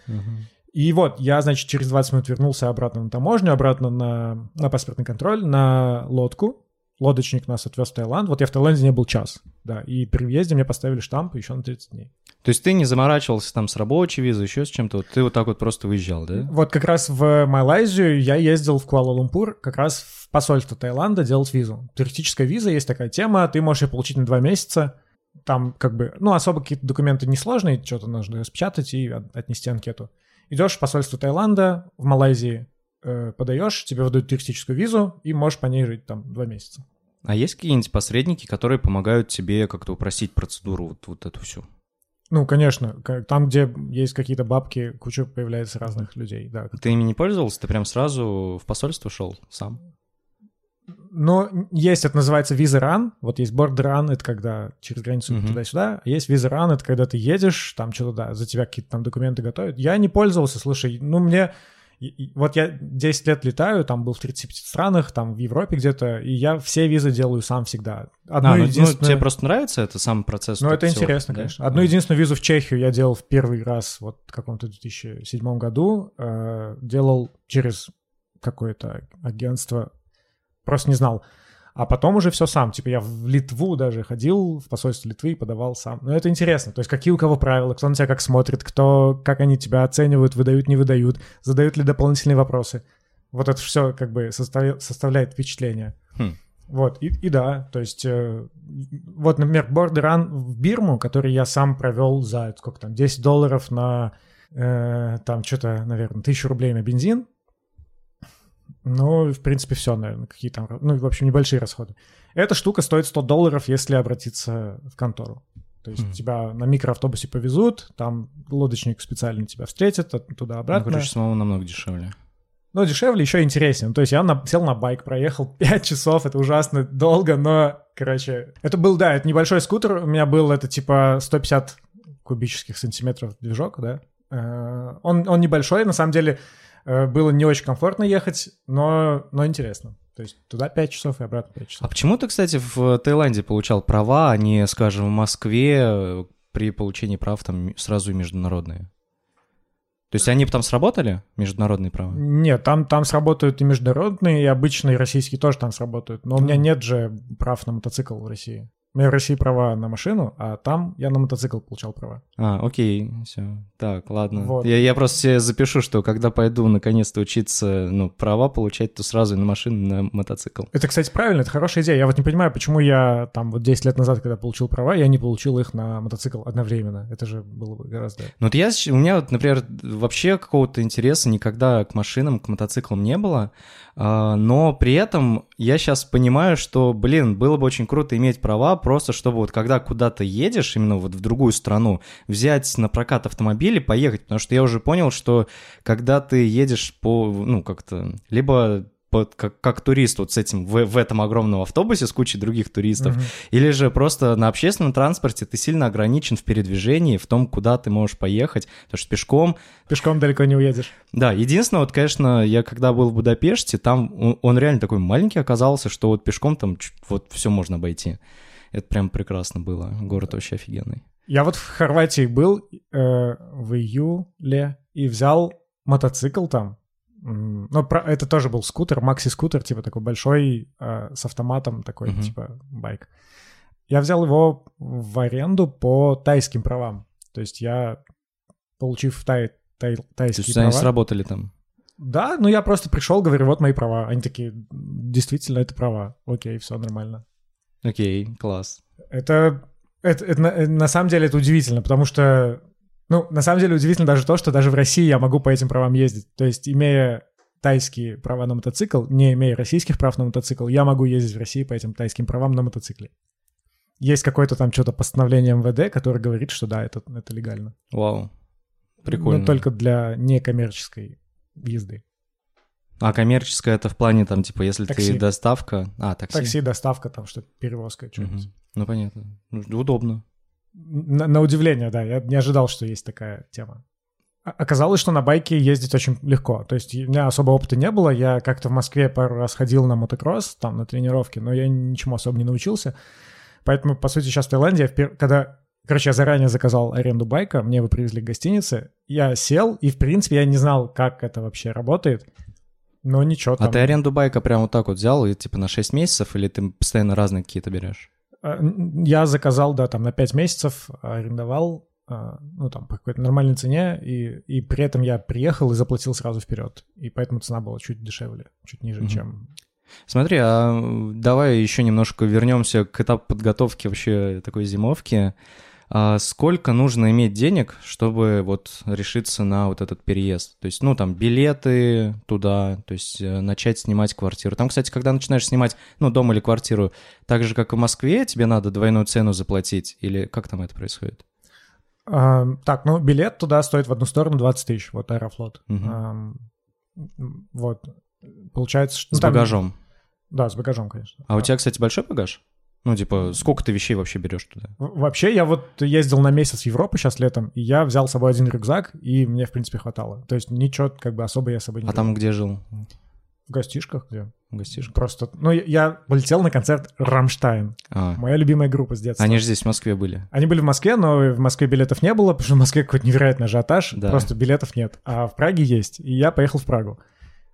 И вот, я, значит, через 20 минут вернулся обратно на таможню, обратно на, на паспортный контроль, на лодку. Лодочник нас отвез в Таиланд. Вот я в Таиланде не был час, да. И при въезде мне поставили штамп еще на 30 дней. То есть ты не заморачивался там с рабочей визой, еще с чем-то, вот ты вот так вот просто выезжал, да? Вот как раз в Малайзию я ездил в Куала-Лумпур как раз в посольство Таиланда делать визу. Туристическая виза, есть такая тема, ты можешь ее получить на два месяца. Там как бы, ну, особо какие-то документы несложные, что-то нужно распечатать и от- отнести анкету. Идешь в посольство Таиланда в Малайзии, э, подаешь, тебе выдают туристическую визу, и можешь по ней жить там два месяца. А есть какие-нибудь посредники, которые помогают тебе как-то упростить процедуру вот, вот эту всю? Ну, конечно, там, где есть какие-то бабки, куча появляется разных людей, да. Ты ими не пользовался? Ты прям сразу в посольство шел сам? Но есть, это называется виза ран. Вот есть бордер ран, это когда через границу Мгм. туда-сюда. Есть виза ран, это когда ты едешь, там что-то, да, за тебя какие-то там документы готовят. Я не пользовался, слушай, ну мне... и- и- Вот я 10 лет летаю, там был в 35 странах, там в Европе где-то, и я все визы делаю сам всегда. Одну а, ну, ну, единственную- тебе просто нравится это сам процесс? Ну, это всего, интересно, да? конечно. Одну единственную визу в Чехию я делал в первый раз вот в каком-то 2007 году. Э, делал через какое-то агентство, просто не знал. А потом уже все сам. Типа я в Литву даже ходил, в посольство Литвы и подавал сам. Но это интересно. То есть какие у кого правила, кто на тебя как смотрит, кто, как они тебя оценивают, выдают, не выдают, задают ли дополнительные вопросы. Вот это все как бы составля- составляет впечатление. Хм. Вот, и, и да, то есть, э, вот, например, Border Run в Бирму, который я сам провел за, сколько там, 10 долларов на, э, там, что-то, наверное, 1000 рублей на бензин. Ну, в принципе, все, наверное, какие там, ну, в общем, небольшие расходы. Эта штука стоит 100 долларов, если обратиться в контору. То есть Мгм. тебя на микроавтобусе повезут, там лодочник специально тебя встретит, от- Ну, туда-обратно. короче, самому намного дешевле. Но дешевле, еще интереснее. Ну, То есть я на- сел на байк, проехал [laughs] 5 часов, это ужасно долго, но, короче... Это был, да, это небольшой скутер, у меня был это типа 150 кубических сантиметров движок, да. Э, Он, он небольшой, на самом деле было не очень комфортно ехать, но, но интересно. То есть туда 5 часов и обратно 5 А часов. почему ты, кстати, в Таиланде получал права, а не, скажем, в Москве э, при получении прав там сразу и международные? То есть они бы там сработали, международные права? Нет, там, там сработают и международные, и обычные, и российские тоже там сработают. Но у меня нет же прав на мотоцикл в России. У меня в России права на машину, а там я на мотоцикл получал права. А, окей, все. Так, ладно. Вот. Я, я просто себе запишу, что когда пойду наконец-то учиться, ну, права получать, то сразу и на машину, и на мотоцикл. Это, кстати, правильно, это хорошая идея. Я вот не понимаю, почему я там вот 10 лет назад, когда получил права, я не получил их на мотоцикл одновременно. Это же было бы гораздо... Ну вот я, у меня вот, например, вообще какого-то интереса никогда к машинам, к мотоциклам не было, а, но при этом я сейчас понимаю, что, блин, было бы очень круто иметь права, просто чтобы вот когда куда-то едешь, именно вот в другую страну, взять на прокат автомобиль и поехать, потому что я уже понял, что когда ты едешь по, ну как-то, либо под, как, как турист вот с этим, в, в этом огромном автобусе с кучей других туристов, mm-hmm. или же просто на общественном транспорте ты сильно ограничен в передвижении, в том, куда ты можешь поехать, потому что пешком... Пешком далеко не уедешь. Да, единственное, вот, конечно, я когда был в Будапеште, там он, он реально такой маленький оказался, что вот пешком там вот все можно обойти. Это прям прекрасно было, город вообще офигенный. Я вот в Хорватии был э, в июле и взял мотоцикл там, ну, это тоже был скутер, макси-скутер, типа такой большой, э, с автоматом такой, uh-huh. типа байк. Я взял его в аренду по тайским правам. То есть я, получив тай, тай, тайские То есть права... они сработали там? Да, ну я просто пришел, говорю, вот мои права. Они такие, действительно, это права. Окей, все нормально. Окей, класс. Это, это, это, это на самом деле это удивительно, потому что ну, на самом деле удивительно даже то, что даже в России я могу по этим правам ездить. То есть, имея тайские права на мотоцикл, не имея российских прав на мотоцикл, я могу ездить в России по этим тайским правам на мотоцикле. Есть какое-то там что-то постановление МВД, которое говорит, что да, это, это легально. Вау, прикольно. Но только для некоммерческой езды. А коммерческая это в плане там, типа, если такси. ты доставка... А, такси. Такси, доставка, там что-то, перевозка, что-нибудь. Угу. Ну, понятно. Ну, удобно. На, на удивление, да, я не ожидал, что есть такая тема. Оказалось, что на байке ездить очень легко. То есть у меня особо опыта не было. Я как-то в Москве пару раз ходил на мотокросс, там, на тренировке, но я ничему особо не научился. Поэтому, по сути, сейчас в Таиланде, когда Короче, я заранее заказал аренду байка, мне его привезли к гостинице. Я сел, и, в принципе, я не знал, как это вообще работает. Но ничего там. А ты аренду байка прямо вот так вот взял, и типа на 6 месяцев, или ты постоянно разные какие-то берешь? А, я заказал, да, там на 5 месяцев арендовал, а, ну, там, по какой-то нормальной цене, и, и при этом я приехал и заплатил сразу вперед. И поэтому цена была чуть дешевле, чуть ниже, mm-hmm. чем... Смотри, а давай еще немножко вернемся к этапу подготовки вообще такой зимовки. А сколько нужно иметь денег, чтобы вот решиться на вот этот переезд? То есть, ну, там, билеты туда, то есть э, начать снимать квартиру. Там, кстати, когда начинаешь снимать, ну, дом или квартиру, так же, как и в Москве, тебе надо двойную цену заплатить? Или как там это происходит? А, так, ну, билет туда стоит в одну сторону 20 тысяч, вот Аэрофлот. Угу. А, вот, получается... Что, с ну, багажом? Да, с багажом, конечно. А у тебя, кстати, большой багаж? Ну, типа, сколько ты вещей вообще берешь туда? Вообще, я вот ездил на месяц в Европу сейчас летом, и я взял с собой один рюкзак, и мне, в принципе, хватало. То есть ничего, как бы, особо я с собой не А там где жил? В гостишках где? В гостишках? Просто, ну, я, я полетел на концерт «Рамштайн». А. Моя любимая группа с детства. Они же здесь в Москве были. Они были в Москве, но в Москве билетов не было, потому что в Москве какой-то невероятный ажиотаж, да. просто билетов нет. А в Праге есть, и я поехал в Прагу.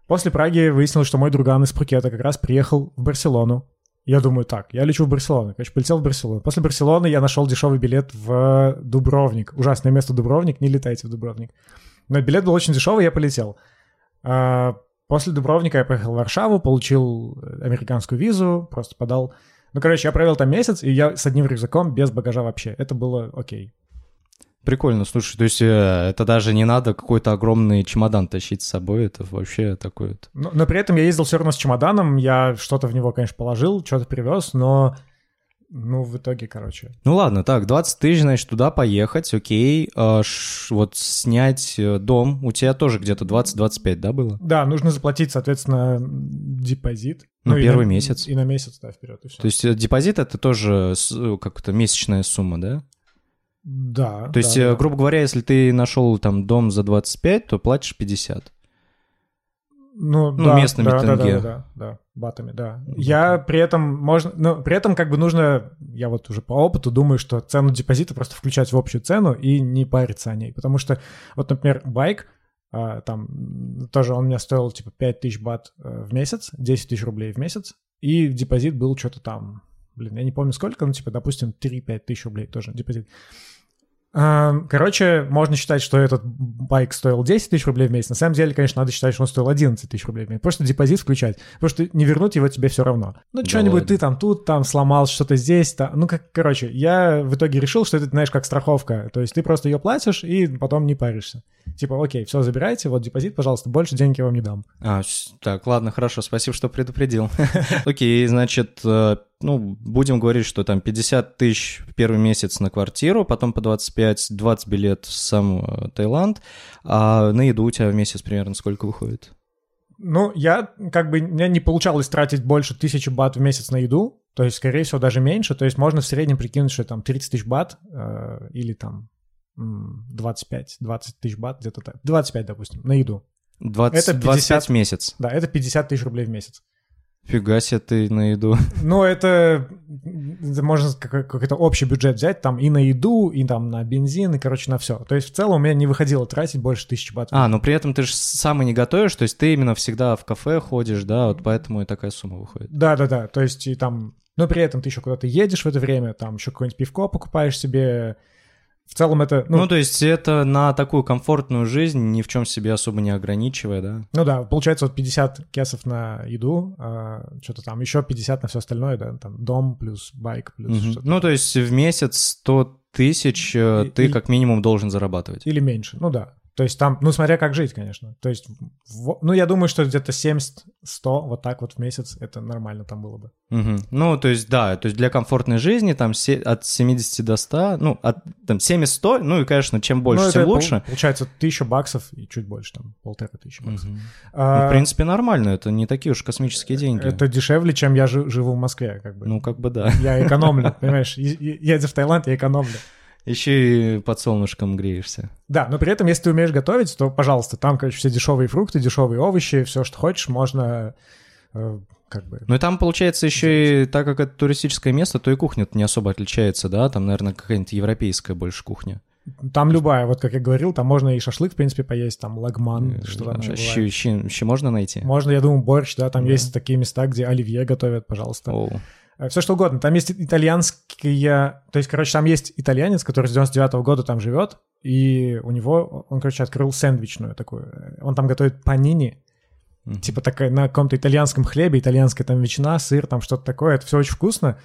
После Праги выяснилось, что мой друган из Пхукета как раз приехал в Барселону я думаю, так, я лечу в Барселону. Короче, полетел в Барселону. После Барселоны я нашел дешевый билет в Дубровник. Ужасное место Дубровник, не летайте в Дубровник. Но билет был очень дешевый, я полетел. А, после Дубровника я поехал в Варшаву, получил американскую визу, просто подал. Ну, короче, я провел там месяц, и я с одним рюкзаком, без багажа вообще. Это было окей. Прикольно, слушай, то есть э, это даже не надо какой-то огромный чемодан тащить с собой, это вообще такое. Но, но при этом я ездил все равно с чемоданом, я что-то в него, конечно, положил, что-то привез, но ну, в итоге, короче. Ну ладно, так, 20 тысяч, значит, туда поехать, окей. А, ш, вот снять э, дом, у тебя тоже где-то 20-25, да, было? Да, нужно заплатить, соответственно, депозит. Ну, ну первый и на, месяц. И на месяц, да, вперед, и все. То есть э, депозит это тоже как-то месячная сумма, да? Да. То есть, да, э, грубо говоря, если ты нашел там дом за 25, то платишь 50. Ну, ну да, местными да, тенге. Да, да, да, да, батами, да. Я при этом можно, ну, при этом как бы нужно, я вот уже по опыту думаю, что цену депозита просто включать в общую цену и не париться о ней, потому что вот, например, байк, а, там тоже он мне стоил типа 5 тысяч бат э, в месяц, 10 тысяч рублей в месяц, и депозит был что-то там, блин, я не помню сколько, ну типа, допустим, 3-5 тысяч рублей тоже депозит. Короче, можно считать, что этот байк стоил 10 тысяч рублей в месяц. На самом деле, конечно, надо считать, что он стоил 11 тысяч рублей в месяц. Просто депозит включать. Потому что не вернуть его тебе все равно. Ну, да что-нибудь ты там тут, там сломал, что-то здесь. Там. Ну, как, короче, я в итоге решил, что это, знаешь, как страховка. То есть ты просто ее платишь и потом не паришься. Типа, окей, все, забирайте, вот депозит, пожалуйста, больше денег я вам не дам. А, так, ладно, хорошо, спасибо, что предупредил. [laughs] Окей, значит, э, ну, будем говорить, что там 50 тысяч в первый месяц на квартиру, потом по 25, 20 билет в сам э, Таиланд, а на еду у тебя в месяц примерно сколько выходит? Ну, я как бы, меня не получалось тратить больше тысячи бат в месяц на еду, то есть, скорее всего, даже меньше. То есть можно в среднем прикинуть, что там 30 тысяч бат э, или там 25, 20 тысяч бат, где-то так. 25, допустим, на еду. 20, это 50, 25 в месяц. Да, это 50 тысяч рублей в месяц. Фига себе ты на еду. [laughs] Ну, это, можно какой-то общий бюджет взять, там и на еду, и там на бензин, и, короче, на все. То есть в целом у меня не выходило тратить больше тысячи бат. А, но при этом ты же сам и не готовишь, то есть ты именно всегда в кафе ходишь, да, вот поэтому и такая сумма выходит. Да-да-да, то есть и там, но при этом ты еще куда-то едешь в это время, там еще какое-нибудь пивко покупаешь себе, в целом это... Ну, ну, то есть это на такую комфортную жизнь, ни в чем себе особо не ограничивая, да? Ну да, получается вот 50 кесов на еду, а, что-то там, еще 50 на все остальное, да, там дом плюс байк плюс угу. что-то. Ну то есть в месяц 100 тысяч э, и, ты и, как минимум должен зарабатывать. Или меньше, ну да. То есть там, ну, смотря как жить, конечно. То есть, в, ну, я думаю, что где-то 70-100 вот так вот в месяц это нормально там было бы. Угу. Ну, то есть, да, то есть для комфортной жизни там се, от 70 до 100, ну, от там 70-100, ну, и, конечно, чем больше, ну, тем лучше. Получается, тысяча баксов и чуть больше, там, полторы тысячи баксов. Угу. А, ну, в принципе, нормально, это не такие уж космические деньги. Это дешевле, чем я живу в Москве, как бы. Ну, как бы да. Я экономлю, понимаешь, едя в Таиланд, я экономлю. Еще и под солнышком греешься. Да, но при этом, если ты умеешь готовить, то, пожалуйста, там, короче, все дешевые фрукты, дешевые овощи, все, что хочешь, можно э, как бы... Ну и там, получается, еще и так как это туристическое место, то и кухня не особо отличается, да? Там, наверное, какая-нибудь европейская больше кухня. Там любая, вот как я говорил, там можно и шашлык, в принципе, поесть, там лагман, э, что там еще, еще, еще можно найти? Можно, я думаю, борщ, да, там да. есть такие места, где оливье готовят, пожалуйста. Оу. Э, все что угодно. Там есть итальянские... То есть, короче, там есть итальянец, который с 99 -го года там живет, и у него... Он, короче, открыл сэндвичную такую. Он там готовит панини, mm-hmm. типа такая на каком-то итальянском хлебе, итальянская там ветчина, сыр, там что-то такое. Это все очень вкусно.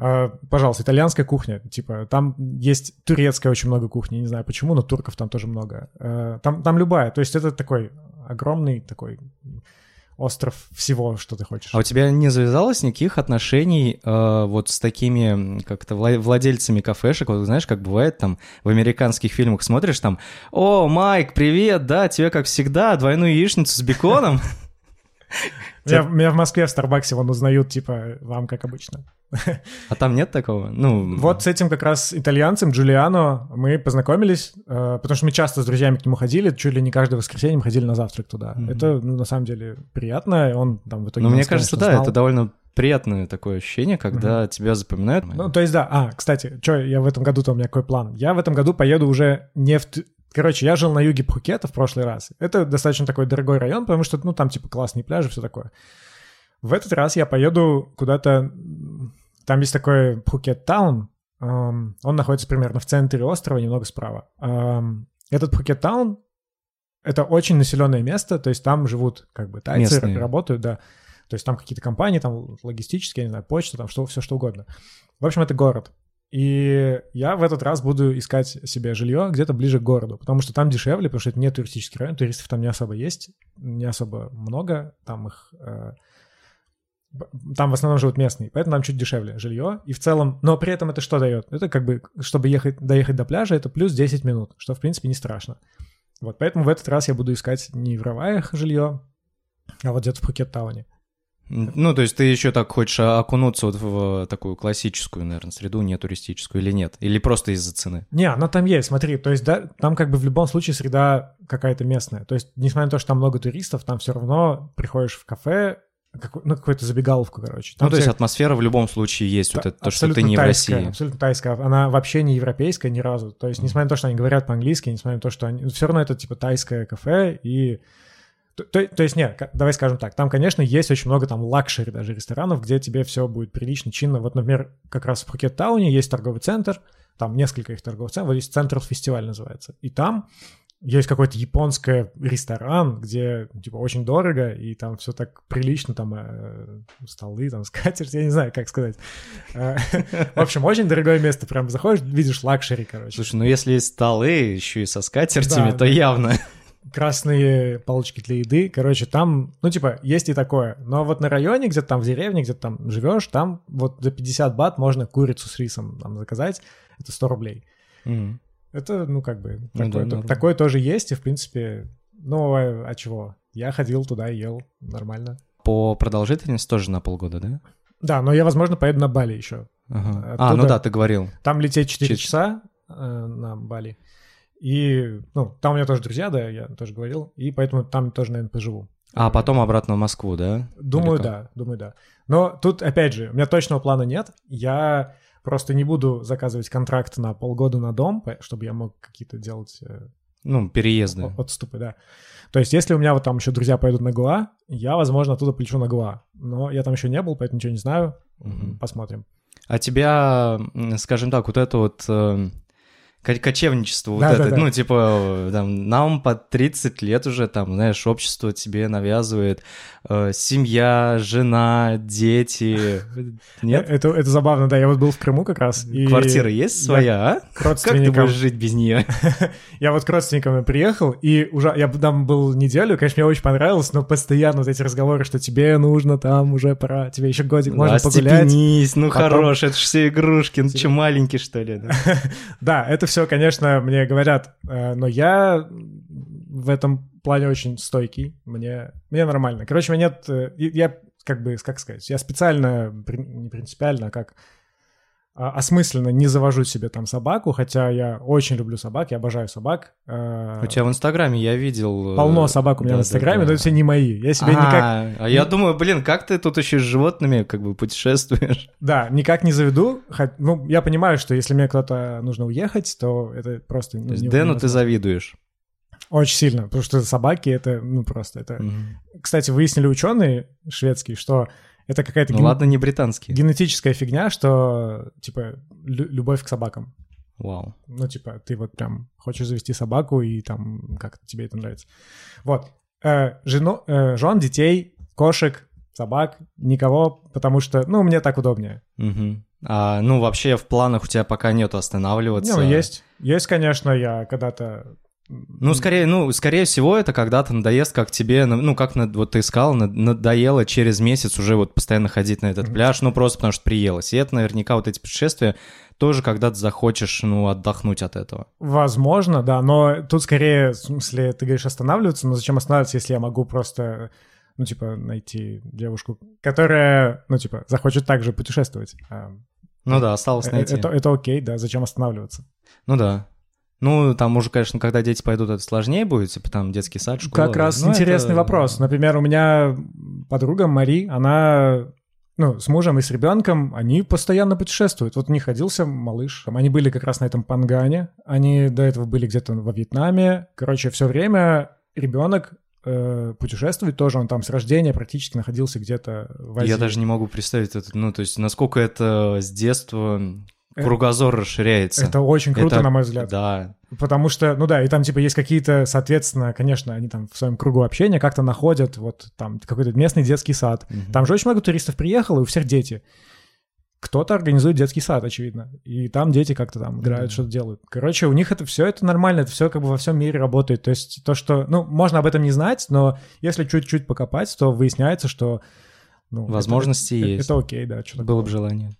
Uh, пожалуйста, итальянская кухня, типа, там есть турецкая очень много кухни, не знаю почему, но турков там тоже много. Uh, там, там любая, то есть это такой огромный такой остров всего, что ты хочешь. А у тебя не завязалось никаких отношений э, вот с такими как-то владельцами кафешек? Вот знаешь, как бывает там в американских фильмах смотришь там, о, Майк, привет, да, тебе как всегда двойную яичницу с беконом. Меня, меня в Москве в Старбаксе вон узнают, типа, вам как обычно. А там нет такого? Ну... Вот с этим как раз итальянцем Джулиано мы познакомились, э, потому что мы часто с друзьями к нему ходили, чуть ли не каждое воскресенье мы ходили на завтрак туда. Mm-hmm. Это, ну, на самом деле, приятно, он там в итоге... Ну, мне кажется, да, знал. это довольно приятное такое ощущение, когда угу. тебя запоминают. Ну, то есть, да. А, кстати, что я в этом году-то у меня какой план? Я в этом году поеду уже не в... Короче, я жил на юге Пхукета в прошлый раз. Это достаточно такой дорогой район, потому что, ну, там, типа, классные пляжи, все такое. В этот раз я поеду куда-то... Там есть такой Пхукет Таун. Он находится примерно в центре острова, немного справа. Этот Пхукет Таун — это очень населенное место, то есть там живут как бы тайцы, Местные. работают, да. То есть там какие-то компании, там логистические, я не знаю, почта, там что, все что угодно. В общем, это город. И я в этот раз буду искать себе жилье где-то ближе к городу, потому что там дешевле, потому что это не туристический район, туристов там не особо есть, не особо много, там их... Э, там в основном живут местные, поэтому там чуть дешевле жилье. И в целом, но при этом это что дает? Это как бы, чтобы ехать, доехать до пляжа, это плюс 10 минут, что в принципе не страшно. Вот, поэтому в этот раз я буду искать не в Раваях жилье, а вот где-то в Пхукет-тауне. Ну, то есть ты еще так хочешь окунуться вот в такую классическую, наверное, среду, не туристическую или нет? Или просто из-за цены? Не, она там есть, смотри, то есть да, там как бы в любом случае среда какая-то местная. То есть несмотря на то, что там много туристов, там все равно приходишь в кафе, как, ну, какую-то забегаловку, короче. Там ну, то все... есть атмосфера в любом случае есть, Та- вот это то, что ты не тайская, в России. Абсолютно тайская. Она вообще не европейская ни разу. То есть, несмотря на то, что они говорят по-английски, несмотря на то, что они... Все равно это, типа, тайское кафе, и то, то, то есть, нет, давай скажем так, там, конечно, есть очень много там luxury даже ресторанов, где тебе все будет прилично, чинно. Вот, например, как раз в Пхукет-тауне есть торговый центр, там несколько их торговых центров, вот есть Central Festival называется. И там есть какой-то японский ресторан, где типа очень дорого, и там все так прилично, там э, столы, там [laughs] скатерть, я не знаю, как сказать. Э, [laughs] в общем, очень дорогое место, прям заходишь, видишь luxury, короче. Слушай, ну если столы еще и со скатертями, то явно красные палочки для еды. Короче, там, ну, типа, есть и такое. Но вот на районе, где-то там в деревне, где-то там живешь, там вот за 50 бат можно курицу с рисом там заказать. Это 100 рублей. Mm. Это, ну, как бы, ну, такое, да, то, такое тоже есть, и, в принципе, ну, а, а чего? Я ходил туда ел нормально. По продолжительности тоже на полгода, да? Да, но я, возможно, поеду на Бали еще. Ага. Оттуда- А, ну да, ты говорил. Там лететь 4 Чет- часа э, на Бали. И, ну, там у меня тоже друзья, да, я тоже говорил, и поэтому там тоже, наверное, поживу. А потом обратно в Москву, да? Думаю, да, думаю, да. Но тут, опять же, у меня точного плана нет. Я просто не буду заказывать контракт на полгода на дом, чтобы я мог какие-то делать э, Ну, переезды. отступы, да. То есть, если у меня вот там еще друзья поедут на Гуа, я, возможно, оттуда полечу на Гуа. Но я там еще не был, поэтому ничего не знаю. Мгм. Посмотрим. А тебя, скажем так, вот это вот ко- кочевничество, вот Да, да, это, да. ну, типа, там, нам по 30 лет уже, там, знаешь, общество тебе навязывает э, семья, жена, дети. [laughs] Нет? Э, Это, это забавно, да. Я вот был в Крыму как раз. И Квартира есть своя, а? Как ты будешь жить без нее? [laughs] Я вот к родственникам приехал, и уже я там был неделю, конечно, мне очень понравилось, но постоянно вот эти разговоры, что тебе нужно там уже пора, тебе еще годик можно погулять. Ну Потом- хорош, это же все игрушки, ну что, маленький, что ли? да? [laughs] Да, это все, конечно, мне говорят, э, но я в этом плане очень стойкий, мне, мне нормально. Короче, у меня нет, э, я как бы, как сказать, я специально, не принципиально, а как осмысленно не завожу себе там собаку, хотя я очень люблю собак, я обожаю собак. э, У тебя в Инстаграме я видел... э, Полно собак у меня да, в Инстаграме, да, но да. это все не мои. Я себе а, никак, а я думаю, блин, как ты тут еще с животными как бы путешествуешь? [laughs] да, никак не заведу. Ну, я понимаю, что если мне кто-то нужно уехать, то это просто... ну, То есть Дэну ты завидуешь. Очень сильно, потому что собаки это, ну, просто это... Мгм. Кстати, выяснили ученые шведские, что это какая-то Ну ген- ладно, не британские. генетическая фигня, что, типа, лю- любовь к собакам. Вау. Ну, типа, ты вот прям хочешь завести собаку, и там как тебе это нравится. Вот. Э, жену, э, жен, детей, кошек, собак, никого, потому что, ну, мне так удобнее. Мгм. А, ну, вообще в планах у тебя пока нету останавливаться. Ну, есть. Есть, конечно, я когда-то... Ну, скорее, ну, скорее всего, это когда-то надоест, как тебе, ну, как вот ты искал, на- надоело через месяц уже вот постоянно ходить на этот пляж, ну, просто потому что приелось. И это наверняка вот эти путешествия тоже когда-то захочешь, ну, отдохнуть от этого. Возможно, да, но тут скорее, в смысле, ты говоришь останавливаться, но зачем останавливаться, если я могу просто, ну, типа, найти девушку, которая, ну, типа, захочет также путешествовать. Ну да, осталось э, найти. Это, это окей, да, зачем останавливаться? Ну да. Ну, там уже, конечно, когда дети пойдут, это сложнее будет, типа там детский сад, школа. Как раз Ну, интересный это- вопрос. Например, у меня подруга Мари, она ну, с мужем и с ребенком, они постоянно путешествуют. Вот у них родился малыш. Они были как раз на этом Пангане. Они до этого были где-то во Вьетнаме. Короче, все время ребенок э, путешествует тоже. Он там с рождения практически находился где-то в Азии. Я даже не могу представить это, ну, то есть, насколько это с детства кругозор расширяется. Это очень круто, Это- на мой взгляд. Да. Потому что, ну да, и там типа есть какие-то, соответственно, конечно, они там в своем кругу общения как-то находят вот там какой-то местный детский сад. Мгм. Там же очень много туристов приехало, и у всех дети. Кто-то организует детский сад, очевидно. И там дети как-то там играют, Мгм. что-то делают. Короче, у них это все это нормально, это все как бы во всем мире работает. То есть то, что, ну, можно об этом не знать, но если чуть-чуть покопать, то выясняется, что ну, это- Возможности это, есть. Это окей, да, что Было бы желание.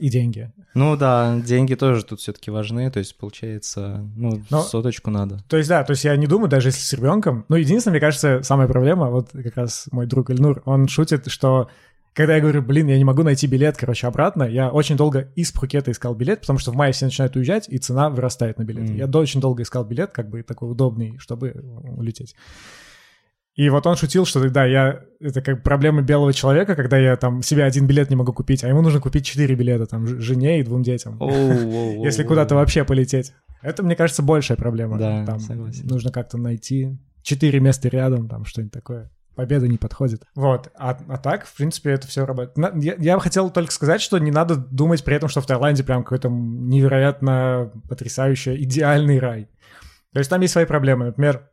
И деньги. Ну да, деньги тоже тут все-таки важны, то есть получается, ну, Но- соточку надо. То есть, да, то есть я не думаю, даже если с ребенком. Ну, единственное, мне кажется, самая проблема, вот как раз мой друг Эльнур, он шутит, что когда я говорю, блин, я не могу найти билет, короче, обратно, я очень долго из Пхукета искал билет, потому что в мае все начинают уезжать, и цена вырастает на билет. Мгм. Я очень долго искал билет, как бы такой удобный, чтобы улететь. И вот он шутил, что да, я это как проблема белого человека, когда я там себе один билет не могу купить, а ему нужно купить четыре билета там жене и двум детям. [laughs] Если куда-то вообще полететь. Это, мне кажется, большая проблема. Да, там согласен. нужно как-то найти четыре места рядом, там что-нибудь такое. Победа не подходит. Вот. А, а так, в принципе, это все работает. На- Я, я хотел только сказать, что не надо думать при этом, что в Таиланде прям какой-то невероятно потрясающий, идеальный рай. То есть там есть свои проблемы. Например,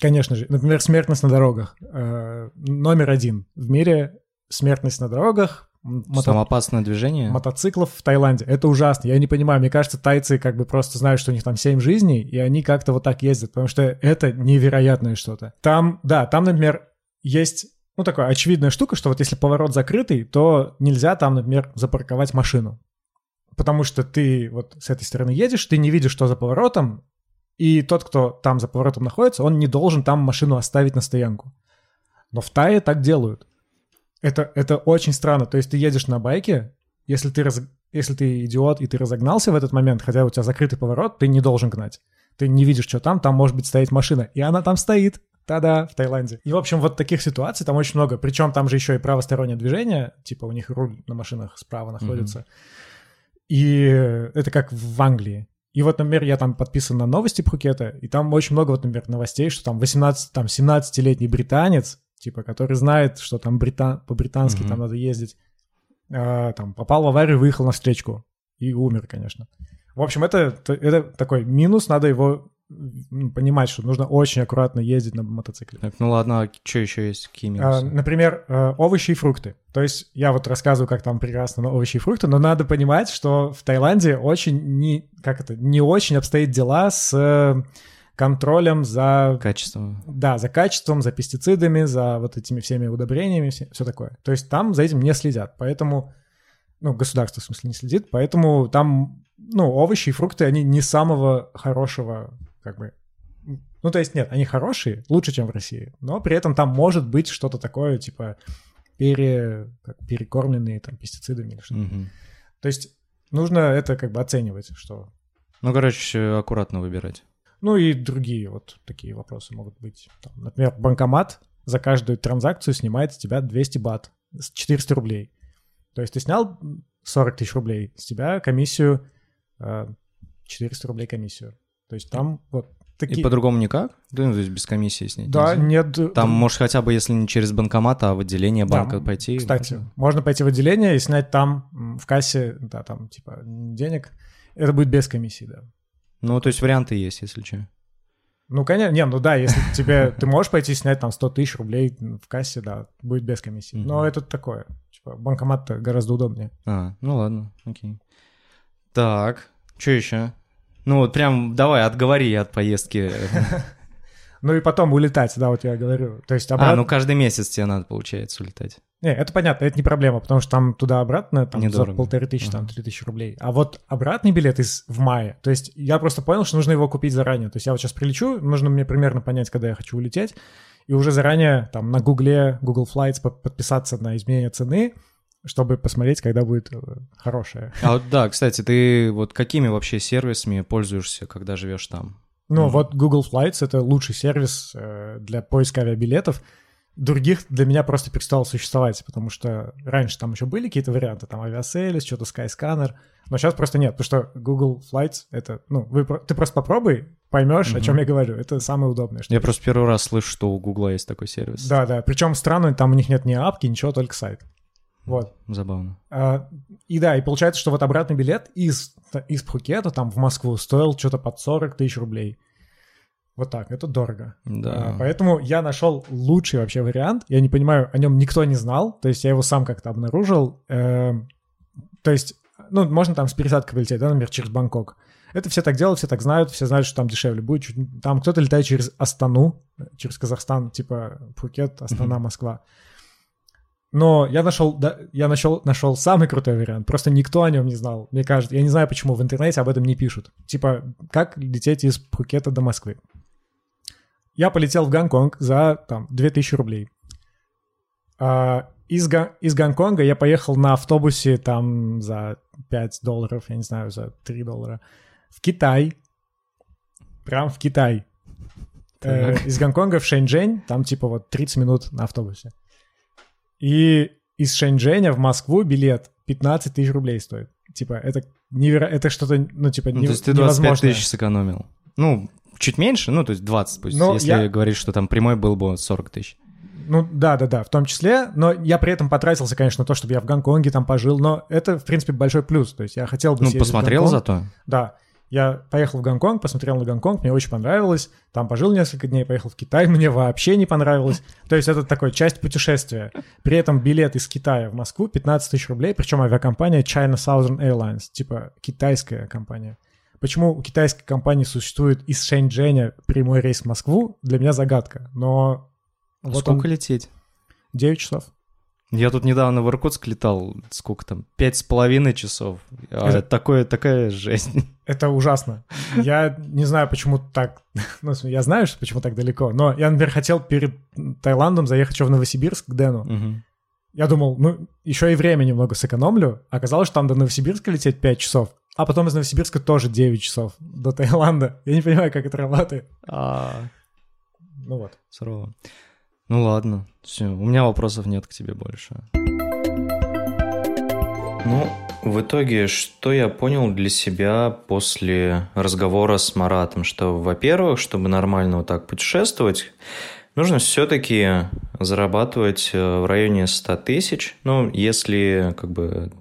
конечно же, например, смертность на дорогах. Э, номер один в мире смертность на дорогах. мото- Там опасное движение. мотоциклов в Таиланде. Это ужасно. Я не понимаю. Мне кажется, тайцы как бы просто знают, что у них там семь жизней, и они как-то вот так ездят, потому что это невероятное что-то. Там, да, там, например, есть ну, такая очевидная штука, что вот если поворот закрытый, то нельзя там, например, запарковать машину. Потому что ты вот с этой стороны едешь, ты не видишь, что за поворотом, И тот, кто там за поворотом находится, он не должен там машину оставить на стоянку. Но в Тае так делают. Это, это очень странно. То есть ты едешь на байке, если ты, раз, если ты идиот и ты разогнался в этот момент, хотя у тебя закрытый поворот, ты не должен гнать. Ты не видишь, что там, там может быть стоять машина. И она там стоит. Та-да, в Таиланде. И, в общем, вот таких ситуаций там очень много. Причем там же еще и правостороннее движение, типа у них руль на машинах справа находится. Mm-hmm. И это как в Англии. И вот, например, я там подписан на новости Пхукета, и там очень много, вот, например, новостей, что там 18, там 17-летний британец, типа, который знает, что там брита... по-британски mm-hmm. там надо ездить, э, там попал в аварию, выехал на встречку и умер, конечно. В общем, это, это такой минус, надо его понимать, что нужно очень аккуратно ездить на мотоцикле. Так, ну ладно, а что еще есть? Какие а, минусы? А, например, э, овощи и фрукты. То есть я вот рассказываю, как там прекрасно на овощи и фрукты, но надо понимать, что в Таиланде очень не, как это, не очень обстоит дела с э, контролем за... Качеством. Да, за качеством, за пестицидами, за вот этими всеми удобрениями, все, все такое. То есть там за этим не следят, поэтому... Ну, государство, в смысле, не следит, поэтому там, ну, овощи и фрукты, они не самого хорошего как бы... Ну, то есть, нет, они хорошие, лучше, чем в России, но при этом там может быть что-то такое, типа, пере, как, перекормленные там пестицидами или что-то. Угу. То есть нужно это как бы оценивать, что... Ну, короче, аккуратно выбирать. Ну и другие вот такие вопросы могут быть. Там, например, банкомат за каждую транзакцию снимает с тебя 200 бат, 400 рублей. То есть ты снял 40 тысяч рублей, с тебя комиссию 400 э, рублей комиссию. То есть там вот такие... И по-другому никак? Да, ну, то есть без комиссии снять Да, нельзя? нет. Там, может, хотя бы, если не через банкомат, а в отделение банка да, пойти? Кстати, можно? можно пойти в отделение и снять там в кассе, да, там, типа, денег. Это будет без комиссии, да. Ну, то есть варианты есть, если что. Ну, конечно, не, ну да, если тебе, ты можешь пойти снять там 100 тысяч рублей в кассе, да, будет без комиссии. Но это такое, типа, банкомат-то гораздо удобнее. А, ну ладно, окей. Так, что еще? Ну вот прям давай, отговори от поездки. [laughs] Ну и потом улетать, да, вот я говорю. То есть обратно... А, ну каждый месяц тебе надо, получается, улетать. Не, это понятно, это не проблема, потому что там туда-обратно, там за полторы тысячи, там три тысячи рублей. А вот обратный билет из в мае, то есть я просто понял, что нужно его купить заранее. То есть я вот сейчас прилечу, нужно мне примерно понять, когда я хочу улететь, и уже заранее там на Гугле, Google Flights подписаться на изменение цены, чтобы посмотреть, когда будет э, хорошее. А вот да, кстати, ты вот какими вообще сервисами пользуешься, когда живешь там? Ну, mm. вот Google Flights — это лучший сервис э, для поиска авиабилетов. Других для меня просто перестало существовать, потому что раньше там еще были какие-то варианты, там Aviasales, что-то Skyscanner, но сейчас просто нет, потому что Google Flights — это, ну, вы, ты просто попробуй, поймешь, mm-hmm. о чем я говорю. Это самое удобное. Что я есть. просто первый раз слышу, что у Google есть такой сервис. Да, да. Причем странно, там у них нет ни апки, ничего, только сайт. Вот. Забавно. А, и да, и получается, что вот обратный билет из, из Пхукета там в Москву стоил что-то под 40 тысяч рублей. Вот так, это дорого. Да. А, поэтому я нашел лучший вообще вариант. Я не понимаю, о нем никто не знал. То есть я его сам как-то обнаружил. Э, то есть, ну, можно там с пересадкой полететь, да, например, через Бангкок. Это все так делают, все так знают, все знают, что там дешевле будет. Там кто-то летает через Астану, через Казахстан, типа Пхукет, Астана, Москва. Но я нашел, да, я нашел, нашел самый крутой вариант. Просто никто о нем не знал. Мне кажется, я не знаю, почему в интернете об этом не пишут. Типа, как лететь из Пхукета до Москвы. Я полетел в Гонконг за там 2000 рублей. А, из, из Гонконга я поехал на автобусе там за 5 долларов, я не знаю, за 3 доллара. В Китай. Прям в Китай. Э, из Гонконга в Шэньчжэнь, там типа вот 30 минут на автобусе. И из Шэньчжэня в Москву билет 15 тысяч рублей стоит. Типа, это неверо... это что-то, ну, типа, ну, не... То есть ты 25 тысяч сэкономил? Ну, чуть меньше, ну, то есть 20 пусть, но если я... говорить, что там прямой был бы 40 тысяч. Ну, да-да-да, в том числе, но я при этом потратился, конечно, на то, чтобы я в Гонконге там пожил, но это, в принципе, большой плюс, то есть я хотел бы Ну, посмотрел зато? Да, я поехал в Гонконг, посмотрел на Гонконг, мне очень понравилось. Там пожил несколько дней, поехал в Китай, [laughs] мне вообще не понравилось. То есть это такой часть путешествия. При этом билет из Китая в Москву 15 тысяч рублей, причем авиакомпания China Southern Airlines, типа китайская компания. Почему у китайской компании существует из Шэньчжэня прямой рейс в Москву, для меня загадка. Но... Вот Сколько он... лететь? 9 часов. Я тут недавно в Иркутск летал, сколько там, пять с половиной часов. А это... такое, такая жизнь. [laughs] Это ужасно. Я не знаю, почему так... [laughs] Ну, я знаю, что почему так далеко, но я, например, хотел перед Таиландом заехать еще в Новосибирск к Дэну. Угу. Я думал, ну, еще и время немного сэкономлю. Оказалось, что там до Новосибирска лететь 5 часов, а потом из Новосибирска тоже 9 часов до Таиланда. Я не понимаю, как это работает. А, Ну вот. сурово. Ну ладно, все, у меня вопросов нет к тебе больше. Ну, в итоге, что я понял для себя после разговора с Маратом, что, во-первых, чтобы нормально вот так путешествовать, нужно все-таки зарабатывать э, в районе 100 тысяч. Ну, если как бы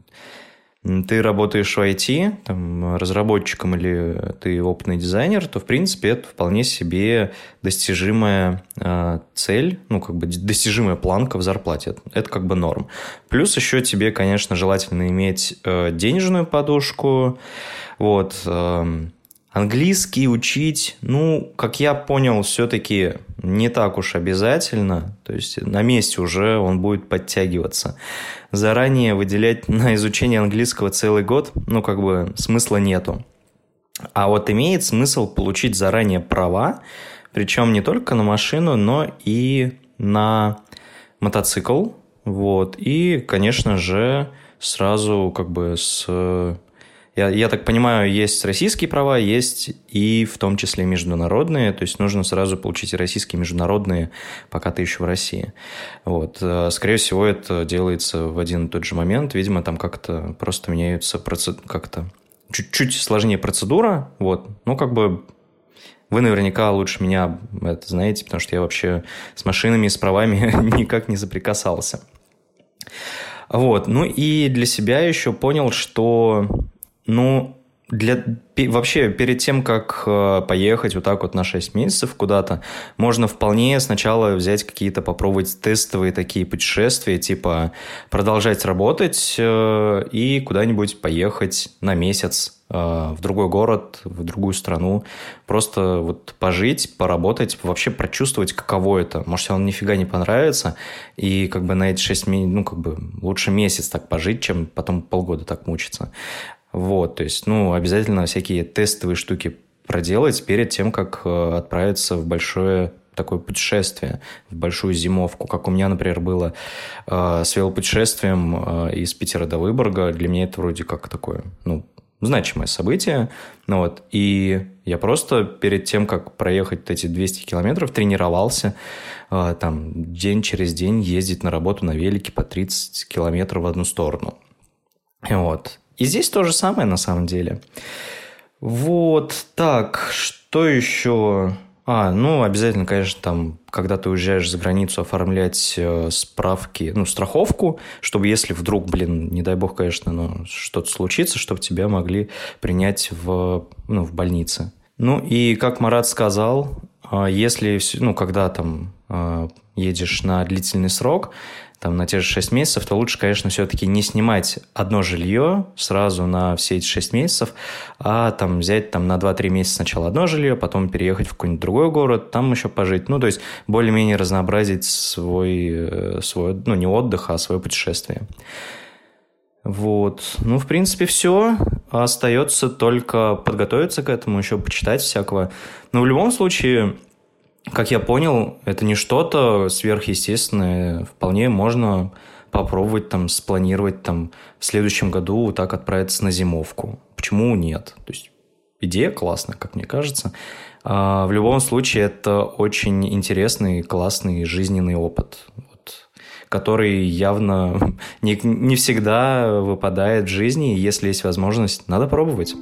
ты работаешь в IT, там, разработчиком или ты опытный дизайнер, то, в принципе, это вполне себе достижимая э, цель, ну, как бы достижимая планка в зарплате. Это, это как бы норм. Плюс еще тебе, конечно, желательно иметь э, денежную подушку, вот, эм, Английский учить, ну, как я понял, все-таки не так уж обязательно. То есть на месте уже он будет подтягиваться. Заранее выделять на изучение английского целый год, ну, как бы смысла нету. А вот имеет смысл получить заранее права, причем не только на машину, но и на мотоцикл. Вот. И, конечно же, сразу как бы с я, я так понимаю, есть российские права, есть и в том числе международные, то есть нужно сразу получить и российские, и международные, пока ты еще в России. Вот. Э, Скорее всего, это делается в один и тот же момент, видимо, там как-то просто меняются процед... как-то чуть-чуть сложнее процедура, вот, ну, как бы вы наверняка лучше меня это знаете, потому что я вообще с машинами и с правами [laughs] никак не заприкасался. Вот, ну и для себя еще понял, что ну, для, вообще, перед тем, как э, поехать вот так вот на 6 месяцев куда-то, можно вполне сначала взять какие-то, попробовать тестовые такие путешествия, типа продолжать работать э, и куда-нибудь поехать на месяц э, в другой город, в другую страну, просто вот пожить, поработать, вообще прочувствовать, каково это. Может, он нифига не понравится, и как бы на эти 6 месяцев, ну, как бы лучше месяц так пожить, чем потом полгода так мучиться. Вот, то есть, ну, обязательно всякие тестовые штуки проделать перед тем, как э, отправиться в большое такое путешествие, в большую зимовку, как у меня, например, было э, с велопутешествием э, из Питера до Выборга. Для меня это вроде как такое, ну, значимое событие. Ну, вот, и я просто перед тем, как проехать эти 200 километров, тренировался э, там день через день ездить на работу на велике по 30 километров в одну сторону. Вот. И здесь то же самое на самом деле. Вот, так, что еще? А, ну, обязательно, конечно, там, когда ты уезжаешь за границу, оформлять э, справки, ну, страховку, чтобы если вдруг, блин, не дай бог, конечно, но что-то случится, чтобы тебя могли принять в, ну, в больнице. Ну, и как Марат сказал, э, если, ну, когда там э, едешь на длительный срок, там, на те же 6 месяцев, то лучше, конечно, все-таки не снимать одно жилье сразу на все эти 6 месяцев, а там взять там на 2-3 месяца сначала одно жилье, потом переехать в какой-нибудь другой город, там еще пожить. Ну, то есть более-менее разнообразить свой, свой, ну, не отдых, а свое путешествие. Вот. Ну, в принципе, все. Остается только подготовиться к этому, еще почитать всякого. Но в любом случае, как я понял, это не что-то сверхъестественное. Вполне можно попробовать там спланировать там в следующем году вот так отправиться на зимовку. Почему нет? То есть идея классная, как мне кажется. А в любом случае это очень интересный, классный жизненный опыт, вот, который явно [laughs] не, не всегда выпадает в жизни. Если есть возможность, надо пробовать.